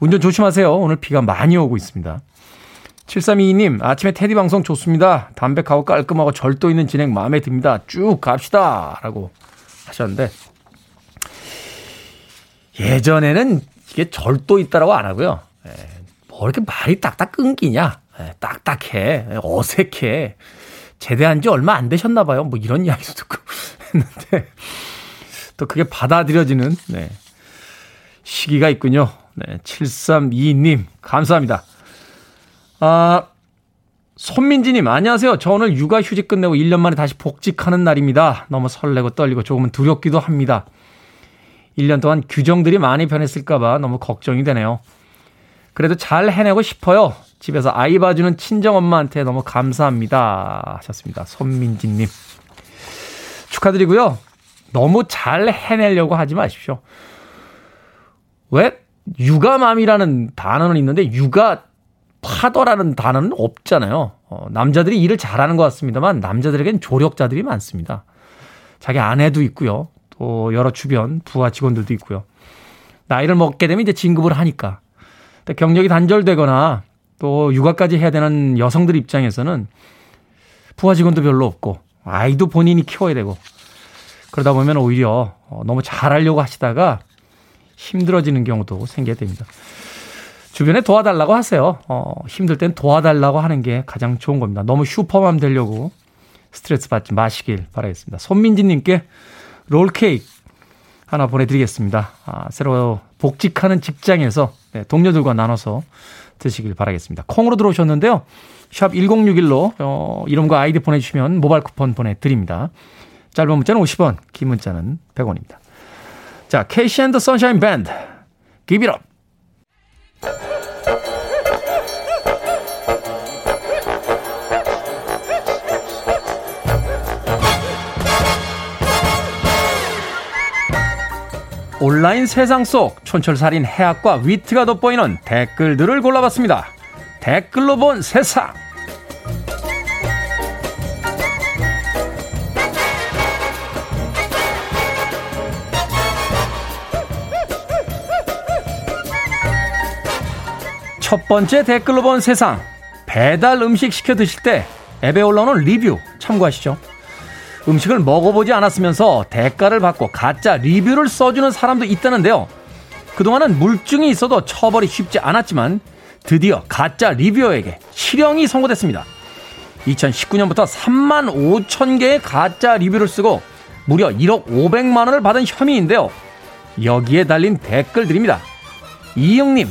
운전 조심하세요. 오늘 비가 많이 오고 있습니다. 7322님, 아침에 테디 방송 좋습니다. 담백하고 깔끔하고 절도 있는 진행 마음에 듭니다. 쭉 갑시다. 라고 하셨는데, 예전에는 이게 절도 있다라고 안 하고요. 예, 뭐 이렇게 말이 딱딱 끊기냐. 예, 딱딱해. 어색해. 제대한 지 얼마 안 되셨나 봐요. 뭐 이런 이야기도 듣고 했는데, 또 그게 받아들여지는, 네, 시기가 있군요. 네, 7322님, 감사합니다. 아, 손민지님, 안녕하세요. 저 오늘 육아 휴직 끝내고 1년 만에 다시 복직하는 날입니다. 너무 설레고 떨리고 조금은 두렵기도 합니다. 1년 동안 규정들이 많이 변했을까봐 너무 걱정이 되네요. 그래도 잘 해내고 싶어요. 집에서 아이 봐주는 친정엄마한테 너무 감사합니다. 하셨습니다. 손민지님. 축하드리고요. 너무 잘 해내려고 하지 마십시오. 왜? 육아맘이라는 단어는 있는데 육아 파더라는 단어는 없잖아요. 어, 남자들이 일을 잘하는 것 같습니다만 남자들에겐 조력자들이 많습니다. 자기 아내도 있고요. 또 여러 주변 부하 직원들도 있고요. 나이를 먹게 되면 이제 진급을 하니까. 경력이 단절되거나 또 육아까지 해야 되는 여성들 입장에서는 부하 직원도 별로 없고 아이도 본인이 키워야 되고 그러다 보면 오히려 어, 너무 잘하려고 하시다가 힘들어지는 경우도 생겨야 됩니다. 주변에 도와달라고 하세요. 어, 힘들 땐 도와달라고 하는 게 가장 좋은 겁니다. 너무 슈퍼맘 되려고 스트레스 받지 마시길 바라겠습니다. 손민지님께 롤케이크 하나 보내드리겠습니다. 아, 새로 복직하는 직장에서 네, 동료들과 나눠서 드시길 바라겠습니다. 콩으로 들어오셨는데요. 샵 1061로 어, 이름과 아이디 보내주시면 모바일 쿠폰 보내드립니다. 짧은 문자는 50원, 긴 문자는 100원입니다. 자, KC and the Sunshine Band, Up. 온라인 세상 속 촌철살인 해학과 위트가 돋보이는 댓글들을 골라봤습니다. 댓글로 본 세상. 첫 번째 댓글로 본 세상. 배달 음식 시켜 드실 때 앱에 올라오는 리뷰 참고하시죠. 음식을 먹어보지 않았으면서 대가를 받고 가짜 리뷰를 써주는 사람도 있다는데요. 그동안은 물증이 있어도 처벌이 쉽지 않았지만 드디어 가짜 리뷰어에게 실형이 선고됐습니다. 2019년부터 3만 5천 개의 가짜 리뷰를 쓰고 무려 1억 500만 원을 받은 혐의인데요. 여기에 달린 댓글들입니다. 이영님,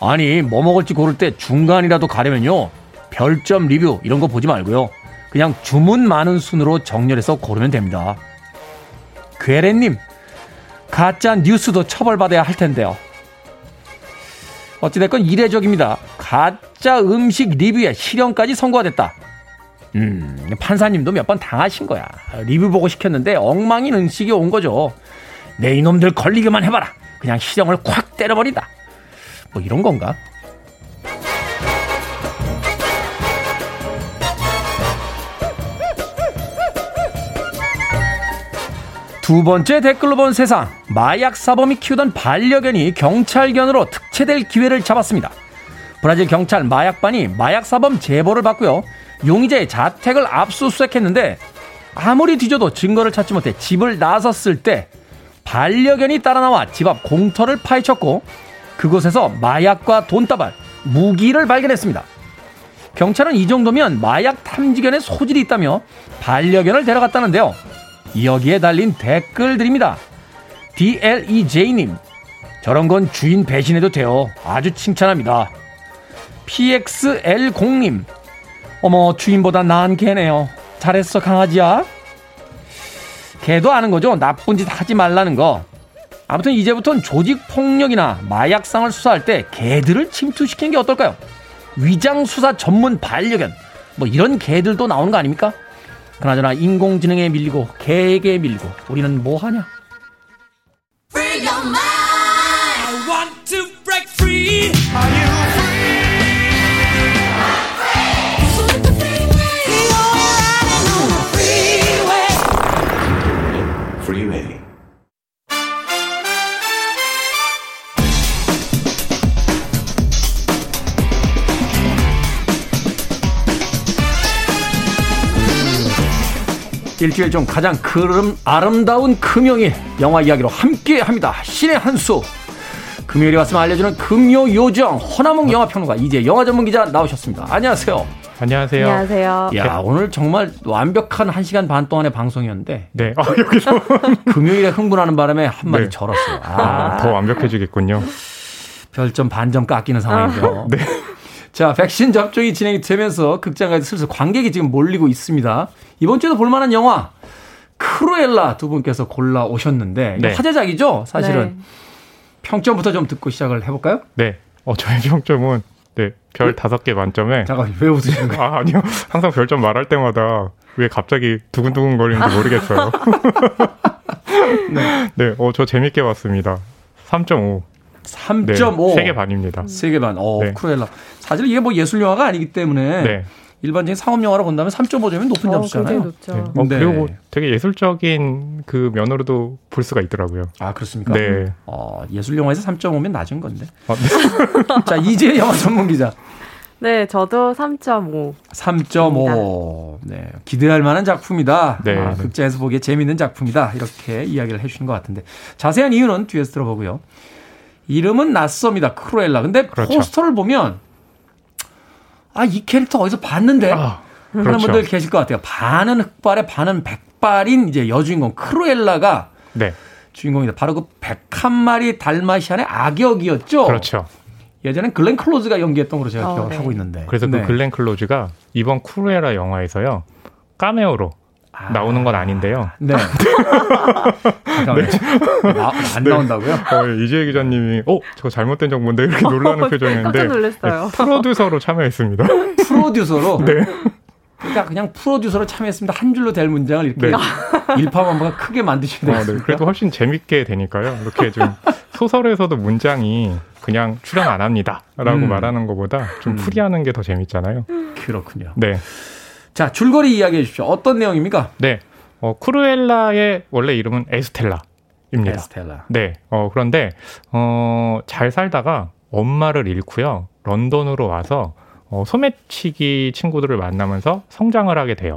아니 뭐 먹을지 고를 때 중간이라도 가려면요 별점 리뷰 이런 거 보지 말고요 그냥 주문 많은 순으로 정렬해서 고르면 됩니다. 괴레님, 가짜 뉴스도 처벌받아야 할 텐데요. 어찌됐건 이례적입니다. 가짜 음식 리뷰에 실형까지 선고가 됐다. 음, 판사님도 몇 번 당하신 거야. 리뷰 보고 시켰는데 엉망인 음식이 온 거죠. 내 이놈들 걸리기만 해봐라. 그냥 실형을 콱 때려버린다. 뭐 이런 건가? 두 번째 댓글로 본 세상. 마약 사범이 키우던 반려견이 경찰견으로 특채될 기회를 잡았습니다. 브라질 경찰 마약반이 마약 사범 제보를 받고요. 용의자의 자택을 압수수색했는데 아무리 뒤져도 증거를 찾지 못해 집을 나섰을 때 반려견이 따라 나와 집 앞 공터를 파헤쳤고 그곳에서 마약과 돈다발, 무기를 발견했습니다. 경찰은 이 정도면 마약 탐지견의 소질이 있다며 반려견을 데려갔다는데요. 여기에 달린 댓글들입니다. DLEJ님, 저런 건 주인 배신해도 돼요. 아주 칭찬합니다. PXL0님, 어머, 주인보다 나은 개네요. 잘했어, 강아지야. 개도 아는 거죠. 나쁜 짓 하지 말라는 거. 아무튼 이제부터는 조직 폭력이나 마약상을 수사할 때 개들을 침투시키는 게 어떨까요? 위장 수사 전문 반려견 뭐 이런 개들도 나오는 거 아닙니까? 그나저나 인공지능에 밀리고 개에게 밀리고 우리는 뭐 하냐? 일주일 중 가장 그름 아름다운 금요일 영화 이야기로 함께 합니다. 신의 한 수. 금요일에 왔으면 알려주는 금요 요정 허나몽 영화평론가 이제 영화 전문 기자 나오셨습니다. 안녕하세요. 안녕하세요. 안녕하세요. 야 오늘 정말 완벽한 1 시간 반 동안의 방송이었는데. 네. 아, 여기서 금요일에 흥분하는 바람에 한 마디 네. 절었어요. 아, 아, 더 완벽해지겠군요. 별점 반점 깎이는 상황이죠. 네. 자, 백신 접종이 진행이 되면서 극장까지 슬슬 관객이 지금 몰리고 있습니다. 이번 주에도 볼만한 영화 크루엘라 두 분께서 골라 오셨는데 네. 화제작이죠, 사실은. 네. 평점부터 좀 듣고 시작을 해볼까요? 네. 어, 저의 평점은 네, 별 다섯 개 만점에 잠깐 왜 웃으시는 거예요? 아, 아니요. 항상 별점 말할 때마다 왜 갑자기 두근두근 거리는지 모르겠어요. 네. 네. 어, 저 재밌게 봤습니다. 3.5. 네. 3.5. 3개 반입니다. 세개 반. 어, 네. 크루엘라. 사실 이게 뭐 예술 영화가 아니기 때문에 네. 일반적인 상업 영화로 본다면 3.5점이면 높은 어, 점수잖아요. 높죠. 네. 어, 네. 그리고 뭐 되게 예술적인 그 면으로도 볼 수가 있더라고요. 아, 그렇습니까? 네. 어, 예술 영화에서 3.5면 낮은 건데. 아, 네. 자, 이제 영화 전문 기자. 네, 저도 3.5. 3.5. 네. 기대할 만한 작품이다. 네. 아, 극장에서 보기에 재밌는 작품이다. 이렇게 이야기를 해주신 것 같은데. 자세한 이유는 뒤에서 들어보고요. 이름은 낯섭니다. 크루엘라. 근데 그렇죠. 포스터를 보면, 아, 이 캐릭터 어디서 봤는데? 아, 하는 그렇죠. 분들 계실 것 같아요. 반은 흑발에 반은 백발인 이제 여주인공 크루엘라가 네. 주인공이다. 바로 그 101마리 달마시안의 악역이었죠. 그렇죠. 예전엔 글렌 클로즈가 연기했던 걸로 제가 어, 기억을 네. 하고 있는데. 그래서 네. 그 글렌 클로즈가 이번 크루엘라 영화에서요. 카메오로 아. 나오는 건 아닌데요. 네. 잠깐만요. 나, 안 나온다고요? 어, 이재 기자님이 어, 저 잘못된 정보인데 이렇게 놀라는 표정인데 깜짝 놀랐어요. 네, 프로듀서로 참여했습니다. 프로듀서로. 네. 그러니까 그냥 프로듀서로 참여했습니다. 한 줄로 될 문장을 이렇게 네. 일파만파가 크게 만드셔야 어, 네. 되겠습니다. 그래도 훨씬 재밌게 되니까요. 이렇게 좀 소설에서도 문장이 그냥 출연 안 합니다라고 음. 말하는 것보다 좀 음. 풀이하는 게 더 재밌잖아요. 그렇군요. 네. 자, 줄거리 이야기해 주십시오. 어떤 내용입니까? 네. 어, 크루엘라의 원래 이름은 에스텔라 입니다. 에스텔라. 네. 어, 그런데, 어, 잘 살다가 엄마를 잃고요. 런던으로 와서, 어, 소매치기 친구들을 만나면서 성장을 하게 돼요.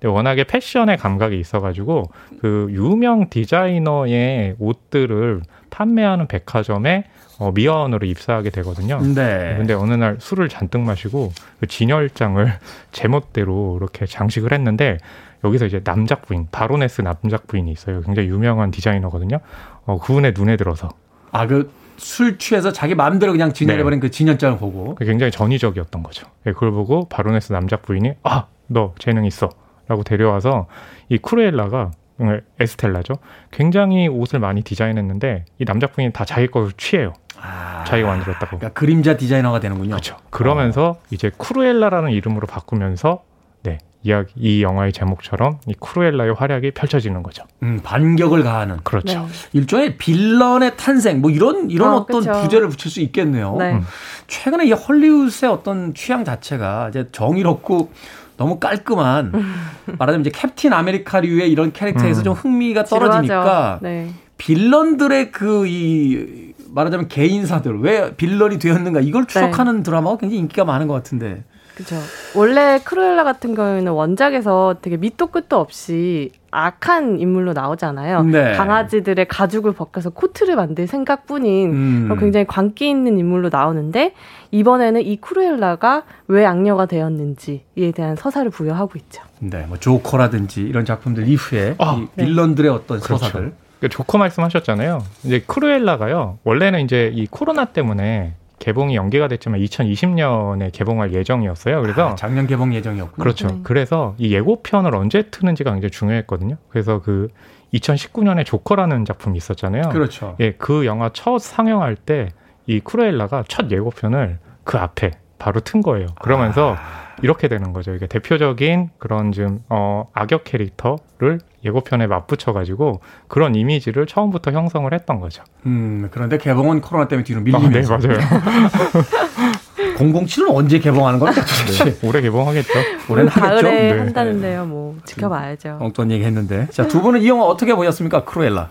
근데 워낙에 패션에 감각이 있어가지고, 그 유명 디자이너의 옷들을 판매하는 백화점에 어, 미화원으로 입사하게 되거든요. 네. 근데 어느 날 술을 잔뜩 마시고 그 진열장을 제멋대로 이렇게 장식을 했는데 여기서 이제 남작 부인 바로네스 남작 부인이 있어요. 굉장히 유명한 디자이너거든요. 어, 그분의 눈에 들어서 아, 그 술 취해서 자기 마음대로 그냥 진열해버린 그 진열장을 보고. 굉장히 전위적이었던 거죠. 예, 그걸 보고 바로네스 남작 부인이 아 너 재능 있어 라고 데려와서 이 쿠르엘라가 음, 에스텔라죠. 굉장히 옷을 많이 디자인했는데 이 남작 부인이 다 자기 걸 취해요. 아, 자기가 만들었다고. 그러니까 그림자 디자이너가 되는군요. 그렇죠. 그러면서 이제 쿠르엘라라는 이름으로 바꾸면서 네 이야기 이 영화의 제목처럼 이 쿠르엘라의 활약이 펼쳐지는 거죠. 음, 반격을 가하는. 그렇죠. 네. 일종의 빌런의 탄생, 뭐 이런, 이런 어, 어, 떤. 부제를 붙일 수 있겠네요. 네. 음. 최근에 이 헐리우드의 어떤 취향 자체가 이제 정의롭고 너무 깔끔한 말하자면 이제 캡틴 아메리카류의 이런 캐릭터에서 음. 좀 흥미가. 떨어지니까 네. 빌런들의 그 이 말하자면 개인사들 왜 빌런이 되었는가 이걸 추적하는 드라마가 굉장히 인기가 많은 것 같은데 그죠. 원래 크루엘라 같은 경우에는 원작에서 되게 밑도 끝도 없이 악한 인물로 나오잖아요. 네. 강아지들의 가죽을 벗겨서 코트를 만들 생각뿐인 음. 굉장히 광기 있는 인물로 나오는데 이번에는 이 크루엘라가 왜 악녀가 되었는지에 대한 서사를 부여하고 있죠. 네, 뭐 조커라든지 이런 작품들 이후에 아, 이 빌런들의 네. 어떤 그렇죠. 서사들. 그러니까 조커 말씀하셨잖아요. 이제 크루엘라가요. 원래는 이제 이 코로나 때문에 개봉이 연기가 됐지만 2020년에 개봉할 예정이었어요. 그래서 아, 작년 개봉 예정이었군요. 그렇죠. 네. 그래서 이 예고편을 언제 트는지가 굉장히 중요했거든요. 그래서 그 2019년에 조커라는 작품이 있었잖아요. 그렇죠. 예, 그 영화 첫 상영할 때 이 크루엘라가 첫 예고편을 그 앞에 바로 튼 거예요. 그러면서 아... 이렇게 되는 거죠. 이게 대표적인 그런 좀 어, 악역 캐릭터를 예고편에 맞붙여가지고 그런 이미지를 처음부터 형성을 했던 거죠. 음, 그런데 개봉은 코로나 때문에 뒤로 밀리면서. 아, 네, 맞아요. 007은 언제 개봉하는 겁니까? 네, 올해 개봉하겠죠. 올해는 하겠죠. 네. 한다는데요. 뭐 지켜봐야죠. 엉뚱한 얘기 했는데. 자, 두 분은 이 영화 어떻게 보셨습니까? 크루엘라.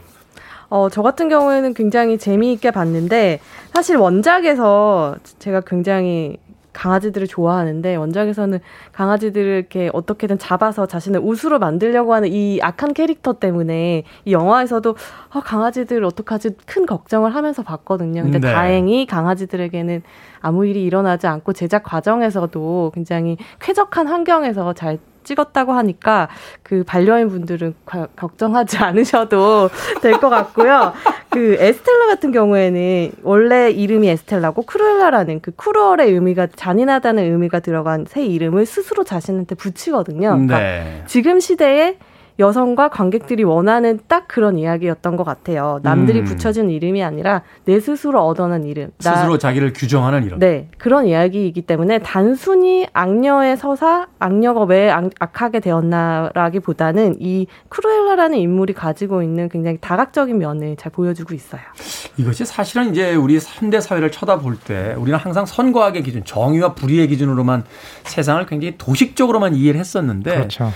어, 저 같은 경우에는 굉장히 재미있게 봤는데 사실 원작에서 제가 굉장히 강아지들을 좋아하는데 원작에서는 강아지들을 이렇게 어떻게든 잡아서 자신의 우수로 만들려고 하는 이 악한 캐릭터 때문에 이 영화에서도 아, 강아지들 어떡하지 큰 걱정을 하면서 봤거든요. 근데 네. 다행히 강아지들에게는 아무 일이 일어나지 않고 제작 과정에서도 굉장히 쾌적한 환경에서 잘 찍었다고 하니까 그 반려인 분들은 걱정하지 않으셔도 될 것 같고요. 그 에스텔라 같은 경우에는 원래 이름이 에스텔라고 크루엘라라는 그 cruel의 의미가 잔인하다는 의미가 들어간 새 이름을 스스로 자신한테 붙이거든요. 그러니까 네. 지금 시대에 여성과 관객들이 원하는 딱 그런 이야기였던 것 같아요. 남들이 음. 붙여준 이름이 아니라 내 스스로 얻어낸 이름. 스스로 나, 자기를 규정하는 이름. 네. 그런 이야기이기 때문에 단순히 악녀의 서사, 악녀가 왜 악, 악하게 되었나라기보다는 이 크루엘라라는 인물이 가지고 있는 굉장히 다각적인 면을 잘 보여주고 있어요. 이것이 사실은 이제 우리 3대 사회를 쳐다볼 때 우리는 항상 선과악의 기준, 정의와 불의의 기준으로만 세상을 굉장히 도식적으로만 이해를 했었는데 그렇죠.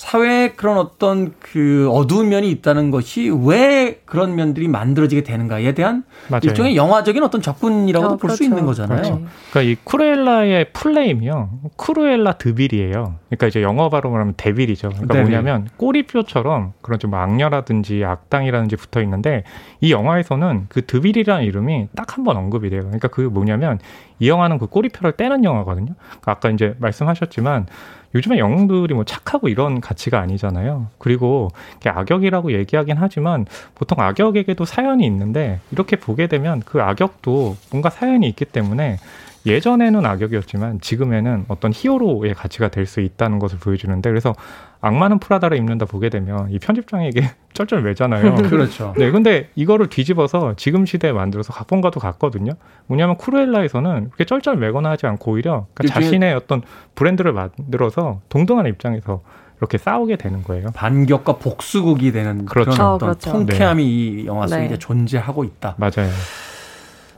사회에 그런 어떤 그 어두운 면이 있다는 것이 왜 그런 면들이 만들어지게 되는가에 대한 맞아요. 일종의 영화적인 어떤 접근이라고도 어, 볼수 그렇죠. 있는 거잖아요. 그렇죠. 그러니까 이 쿠르엘라의 풀네임이요. 쿠르엘라 드빌이에요. 그러니까 이제 영어 발음을 하면 데빌이죠. 그러니까 데빌. 뭐냐면 꼬리표처럼 그런 좀 악녀라든지 악당이라든지 붙어 있는데 이 영화에서는 그 드빌이라는 이름이 딱 한 번 언급이 돼요. 그러니까 그 뭐냐면 이 영화는 그 꼬리표를 떼는 영화거든요. 그러니까 아까 이제 말씀하셨지만 요즘에 영웅들이 뭐 착하고 이런 가치가 아니잖아요. 그리고 악역이라고 얘기하긴 하지만 보통 악역에게도 사연이 있는데 이렇게 보게 되면 그 악역도 뭔가 사연이 있기 때문에 예전에는 악역이었지만 지금에는 어떤 히어로의 가치가 될 수 있다는 것을 보여주는데 그래서 악마는 프라다를 입는다 보게 되면 이 편집장에게 쩔쩔 매잖아요. 그렇죠. 네, 근데 이거를 뒤집어서 지금 시대에 만들어서 각본과도 같거든요. 뭐냐면 쿠르엘라에서는 그렇게 쩔쩔 매거나 하지 않고 오히려 그러니까 자신의 어떤 브랜드를 만들어서 동등한 입장에서 이렇게 싸우게 되는 거예요. 반격과 복수극이 되는 그렇죠. 그런 어떤 어, 그렇죠. 통쾌함이 네. 이 영화 속에 네. 존재하고 있다. 맞아요.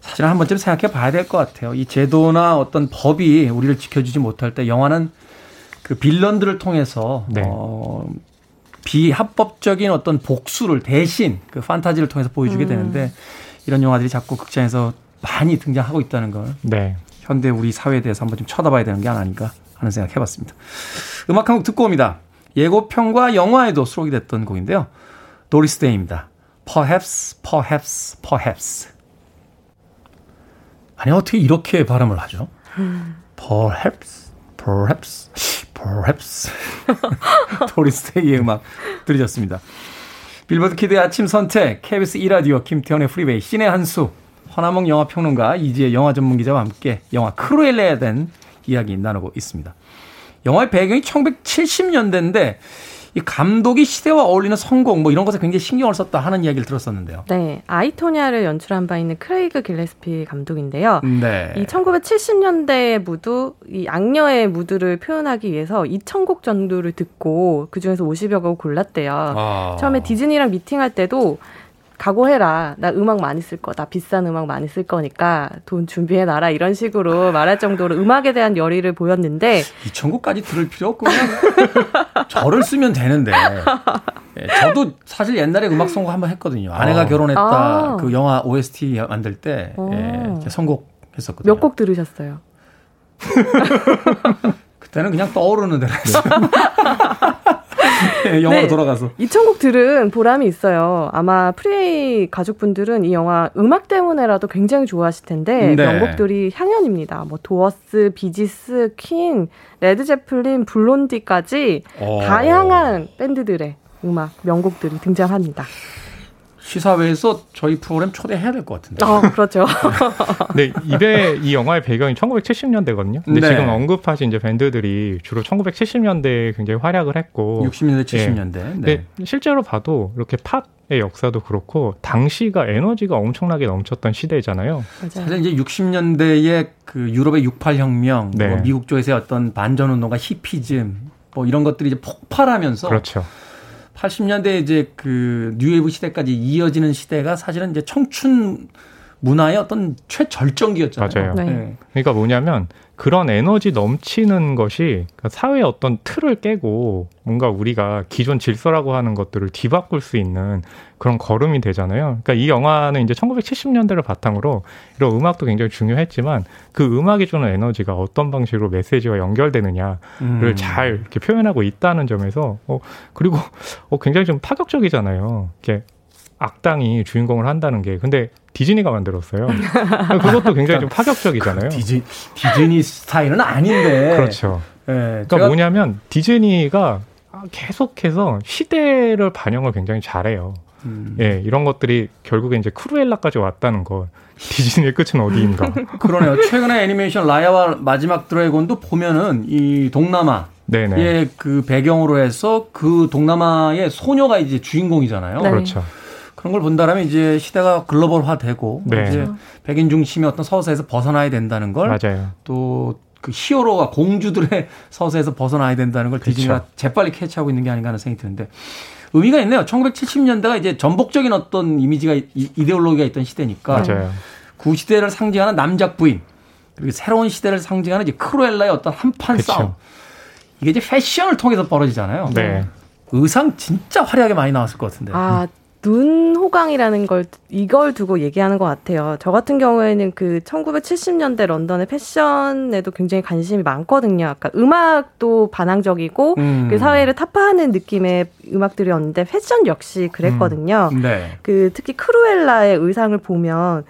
사실 한 번쯤 생각해 봐야 될 것 같아요. 이 제도나 어떤 법이 우리를 지켜주지 못할 때 영화는 그 빌런들을 통해서 네. 어, 비합법적인 어떤 복수를 대신 그 판타지를 통해서 보여주게 음. 되는데 이런 영화들이 자꾸 극장에서 많이 등장하고 있다는 걸 네. 현대 우리 사회에 대해서 한번 좀 쳐다봐야 되는 게 아닌가 하는 생각 해봤습니다. 음악 한 곡 듣고 옵니다. 예고편과 영화에도 수록이 됐던 곡인데요. 도리스 데이입니다. Perhaps, perhaps, perhaps. 아니 어떻게 이렇게 발음을 하죠? perhaps, perhaps, perhaps. 도리스 데이의 음악 들으셨습니다. 빌보드 키드의 아침 선택, KBS 2라디오, 김태훈의 프리웨이, 신의 한수, 허남웅 영화평론가, 이지혜 영화 전문 기자와 함께 영화 크루엘라에 대한 이야기 나누고 있습니다. 영화의 배경이 1970년대인데 이 감독이 시대와 어울리는 성공 뭐 이런 것에 굉장히 신경을 썼다 하는 이야기를 들었었는데요. 네, 아이, 토냐를 연출한 바 있는 크레이그 길레스피 감독인데요. 네. 이 1970년대의 무드, 이 악녀의 무드를 표현하기 위해서 2,000곡 정도를 듣고 그 중에서 50여 곡을 골랐대요. 아. 처음에 디즈니랑 미팅할 때도 각오해라. 나 음악 많이 쓸 거다. 비싼 음악 많이 쓸 거니까 돈 준비해 놔라. 이런 식으로 말할 정도로 음악에 대한 열의를 보였는데. 이 천국까지 들을 필요 없고 저를 쓰면 되는데. 예, 저도 사실 옛날에 음악 선곡 한번 했거든요. 아내가 어. 결혼했다. 아. 그 영화 OST 만들 때 어. 예, 선곡 했었거든요. 몇 곡 들으셨어요? 그때는 그냥 떠오르는 대로 했어요. 네, 영화로 네, 돌아가서. 이천곡 들은 보람이 있어요. 아마 프리웨이 가족분들은 이 영화 음악 때문에라도 굉장히 좋아하실 텐데 네. 명곡들이 향연입니다. 뭐 도어스, 비지스, 퀸, 레드 제플린, 블론디까지 오. 어. 다양한 밴드들의 음악 명곡들이 등장합니다. 시사회에서 저희 프로그램 초대해야 될 것 같은데. 어, 그렇죠. 네, 이배 이 영화의 배경이 1970년대거든요. 근데 네. 지금 언급하신 이제 밴드들이 주로 1970년대에 굉장히 활약을 했고 60년대, 70년대. 예. 네. 네. 실제로 봐도 이렇게 팝의 역사도 그렇고 당시가 에너지가 엄청나게 넘쳤던 시대잖아요. 맞아요. 사실 이제 60년대에 그 유럽의 68 혁명, 네. 뭐 미국 쪽에서의 어떤 반전 운동과 히피즘 뭐 이런 것들이 이제 폭발하면서 그렇죠. 80년대 이제 그 뉴웨이브 시대까지 이어지는 시대가 사실은 이제 청춘 문화의 어떤 최절정기였잖아요. 맞아요. 네. 그러니까 뭐냐면 그런 에너지 넘치는 것이 그러니까 사회의 어떤 틀을 깨고 뭔가 우리가 기존 질서라고 하는 것들을 뒤바꿀 수 있는 그런 걸음이 되잖아요. 그러니까 이 영화는 이제 1970년대를 바탕으로 이런 음악도 굉장히 중요했지만 그 음악이 주는 에너지가 어떤 방식으로 메시지와 연결되느냐를 음. 잘 이렇게 표현하고 있다는 점에서 어 그리고 어 굉장히 좀 파격적이잖아요. 이렇게 악당이 주인공을 한다는 게 근데 디즈니가 만들었어요. 그것도 굉장히 좀 파격적이잖아요. 디즈, 디즈니 스타일은 아닌데. 그렇죠. 네, 그러니까 뭐냐면 디즈니가 계속해서 시대를 반영을 굉장히 잘해요. 음. 예, 이런 것들이 결국에 이제 크루엘라까지 왔다는 거. 디즈니의 끝은 어디인가? 그러네요. 최근에 애니메이션 라야와 마지막 드래곤도 보면은 이 동남아 의그 배경으로 해서 그 동남아의 소녀가 이제 주인공이잖아요. 네. 그렇죠. 그런 걸 본다면 이제 시대가 글로벌화되고 네. 이제 백인 중심의 어떤 서사에서 벗어나야 된다는 걸 또 그 히어로가 공주들의 서사에서 벗어나야 된다는 걸 그렇죠. 디즈니가 재빨리 캐치하고 있는 게 아닌가 하는 생각이 드는데 의미가 있네요. 1970년대가 이제 전복적인 어떤 이미지가 이데올로기가 있던 시대니까 맞아요. 그 시대를 상징하는 남작 부인 그리고 새로운 시대를 상징하는 이제 크루엘라의 어떤 한판 그렇죠. 싸움 이게 이제 패션을 통해서 벌어지잖아요. 네. 의상 진짜 화려하게 많이 나왔을 것 같은데. 아 눈 호강이라는 걸 이걸 두고 얘기하는 것 같아요. 저 같은 경우에는 그 1970년대 런던의 패션에도 굉장히 관심이 많거든요. 아까 음악도 반항적이고 음. 그 사회를 타파하는 느낌의 음악들이었는데 패션 역시 그랬거든요. 음. 네. 그 특히 크루엘라의 의상을 보면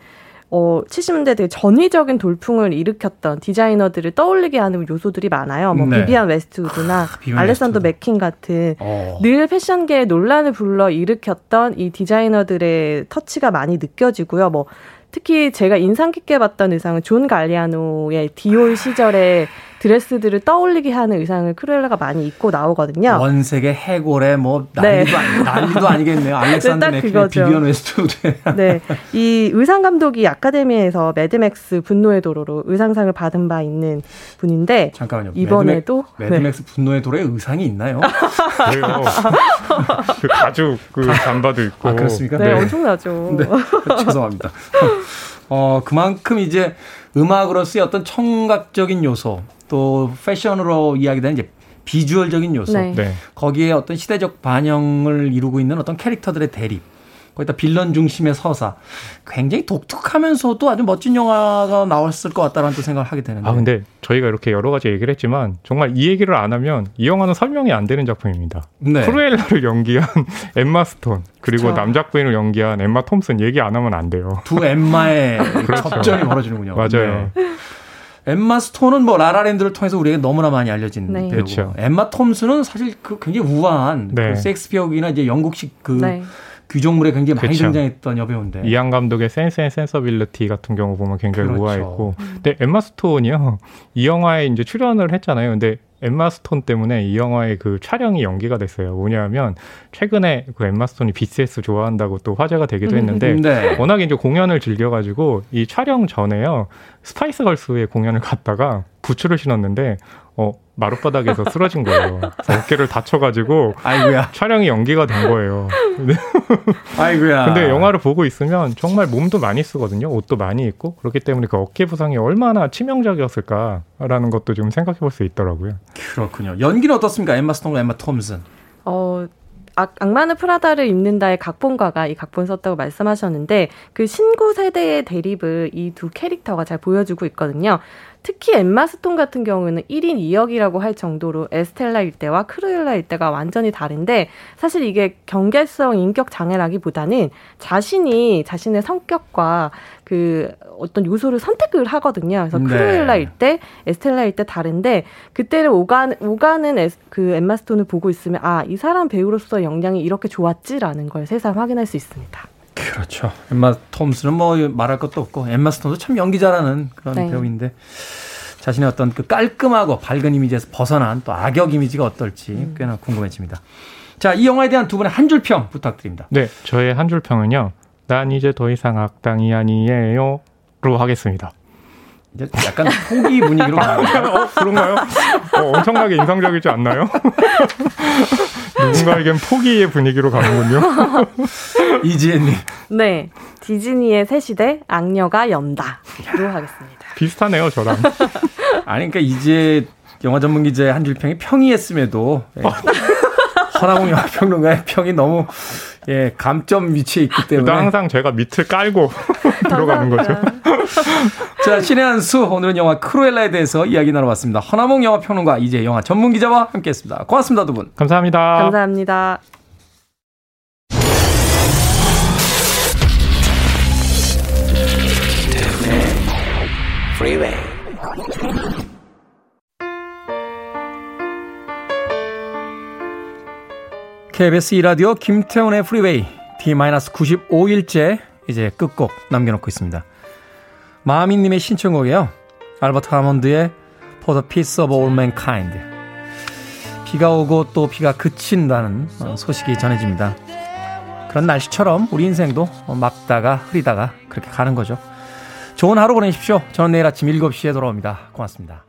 어, 70년대 되게 전위적인 돌풍을 일으켰던 디자이너들을 떠올리게 하는 요소들이 많아요. 뭐 네. 비비안 웨스트우드나 아, 알렉산더 맥퀸 같은 어. 늘 패션계에 논란을 불러 일으켰던 이 디자이너들의 터치가 많이 느껴지고요. 뭐 특히 제가 인상 깊게 봤던 의상은 존 갈리아노의 디올 시절에 드레스들을 떠올리게 하는 의상을 크루엘라가 많이 입고 나오거든요. 원색의 해골에 뭐 난리도, 네. 아니, 난리도 아니겠네요. 알렉산더 네, 맥퀸, 비비언 웨스트우드. 네, 이 의상 감독이 아카데미에서 매드맥스 분노의 도로로 의상상을 받은 바 있는 분인데 잠깐만요. 이번에도 매드맥, 매드맥스 네. 분노의 도로에 의상이 있나요? 그래요. 그 가죽 그 잠바도 있고. 아, 그렇습니까? 네, 네. 엄청나죠. 네, 죄송합니다. 어, 그만큼 이제 음악으로서의 어떤 청각적인 요소 또 패션으로 이야기되는 이제 비주얼적인 요소 네. 네. 거기에 어떤 시대적 반영을 이루고 있는 어떤 캐릭터들의 대립 거기다 빌런 중심의 서사 굉장히 독특하면서도 아주 멋진 영화가 나왔을 것 같다라는 또 생각을 하게 되는데 아 근데 저희가 이렇게 여러 가지 얘기를 했지만 정말 이 얘기를 안 하면 이 영화는 설명이 안 되는 작품입니다. 네. 크루엘라를 연기한 엠마 스톤 그리고 그렇죠. 남작부인을 연기한 엠마 톰슨 얘기 안 하면 안 돼요. 두 엠마의 그렇죠. 접전이 벌어지는군요. 맞아요. 네. 엠마 스톤은 뭐 라라랜드를 통해서 우리에게 너무나 많이 알려진 네. 배우고 그렇죠. 엠마 톰슨은 사실 그 굉장히 우아한 네. 그 섹스피어기나 이제 영국식 그 네. 궁정물에 굉장히 많이 그렇죠. 등장했던 여배우인데 이안 감독의 Sense and Sensibility 같은 경우 보면 굉장히 그렇죠. 우아했고 근데 엠마 스톤이요 이 영화에 이제 출연을 했잖아요 근데 엠마 스톤 때문에 이 영화의 그 촬영이 연기가 됐어요. 뭐냐면 최근에 그 엠마 스톤이 BTS 좋아한다고 또 화제가 되기도 했는데 네. 워낙 이제 공연을 즐겨가지고 이 촬영 전에요 스파이스 걸스의 공연을 갔다가 부츠를 신었는데 어 마룻바닥에서 쓰러진 거예요. 어깨를 다쳐가지고 아이고야. 촬영이 연기가 된 거예요. 아이고야. 근데 영화를 보고 있으면 정말 몸도 많이 쓰거든요. 옷도 많이 입고 그렇기 때문에 그 어깨 부상이 얼마나 치명적이었을까라는 것도 좀 생각해 볼 수 있더라고요. 그렇군요. 연기는 어떻습니까? 엠마 스톤과 엠마 톰슨. 어 악, 악마는 프라다를 입는다의 각본가가 이 각본 썼다고 말씀하셨는데 그 신구 세대의 대립을 이 두 캐릭터가 잘 보여주고 있거든요. 특히 엠마 스톤 같은 경우에는 1인 2역이라고 할 정도로 에스텔라일 때와 크루엘라일 때가 완전히 다른데 사실 이게 경계성 인격 장애라기보다는 자신이 자신의 성격과 그 어떤 요소를 선택을 하거든요. 그래서 네. 크루엘라일 때, 에스텔라일 때 다른데 그때를 오가는 오가는 에스, 그 엠마 스톤을 보고 있으면 아, 이 사람 배우로서 역량이 이렇게 좋았지라는 걸 새삼 확인할 수 있습니다. 그렇죠. 엠마 톰슨은 뭐 말할 것도 없고 엠마 스톤도 참 연기 잘하는 그런 네. 배우인데 자신의 어떤 그 깔끔하고 밝은 이미지에서 벗어난 또 악역 이미지가 어떨지 음. 꽤나 궁금해집니다. 자, 이 영화에 대한 두 분의 한 줄 평 부탁드립니다. 네, 저의 한 줄 평은요. 난 이제 더 이상 악당이 아니에요. 로 하겠습니다. 이제 약간 포기 분위기로 가나요? 어, 그런가요? 어, 엄청나게 인상적이지 않나요? 누군가에겐 포기의 분위기로 가는군요. 이지혜님. 네. 디즈니의 새 시대 악녀가 연다로 하겠습니다. 비슷하네요, 저랑. 아니, 그러니까 이제 영화 전문 기자의 한줄 평이 평이했음에도 예. 허나봉 영화평론가의 평이 너무 예 감점 위치에 있기 때문에 항상 제가 밑을 깔고 들어가는 거죠. 자 신의 한 수 오늘은 영화 크루엘라에 대해서 이야기 나눠봤습니다. 허나몽 영화평론가 이제 영화 전문 기자와 함께했습니다. 고맙습니다 두 분. 감사합니다. 감사합니다. KBS 2라디오 김태훈의 프리웨이 D-95일째 이제 끝곡 남겨놓고 있습니다. 마미님의 신청곡이에요. 알버트 하몬드의 For the Peace of All Mankind. 비가 오고 또 비가 그친다는 어, 소식이 전해집니다. 그런 날씨처럼 우리 인생도 막다가 흐리다가 그렇게 가는 거죠. 좋은 하루 보내십시오. 저는 내일 아침 7시에 돌아옵니다. 고맙습니다.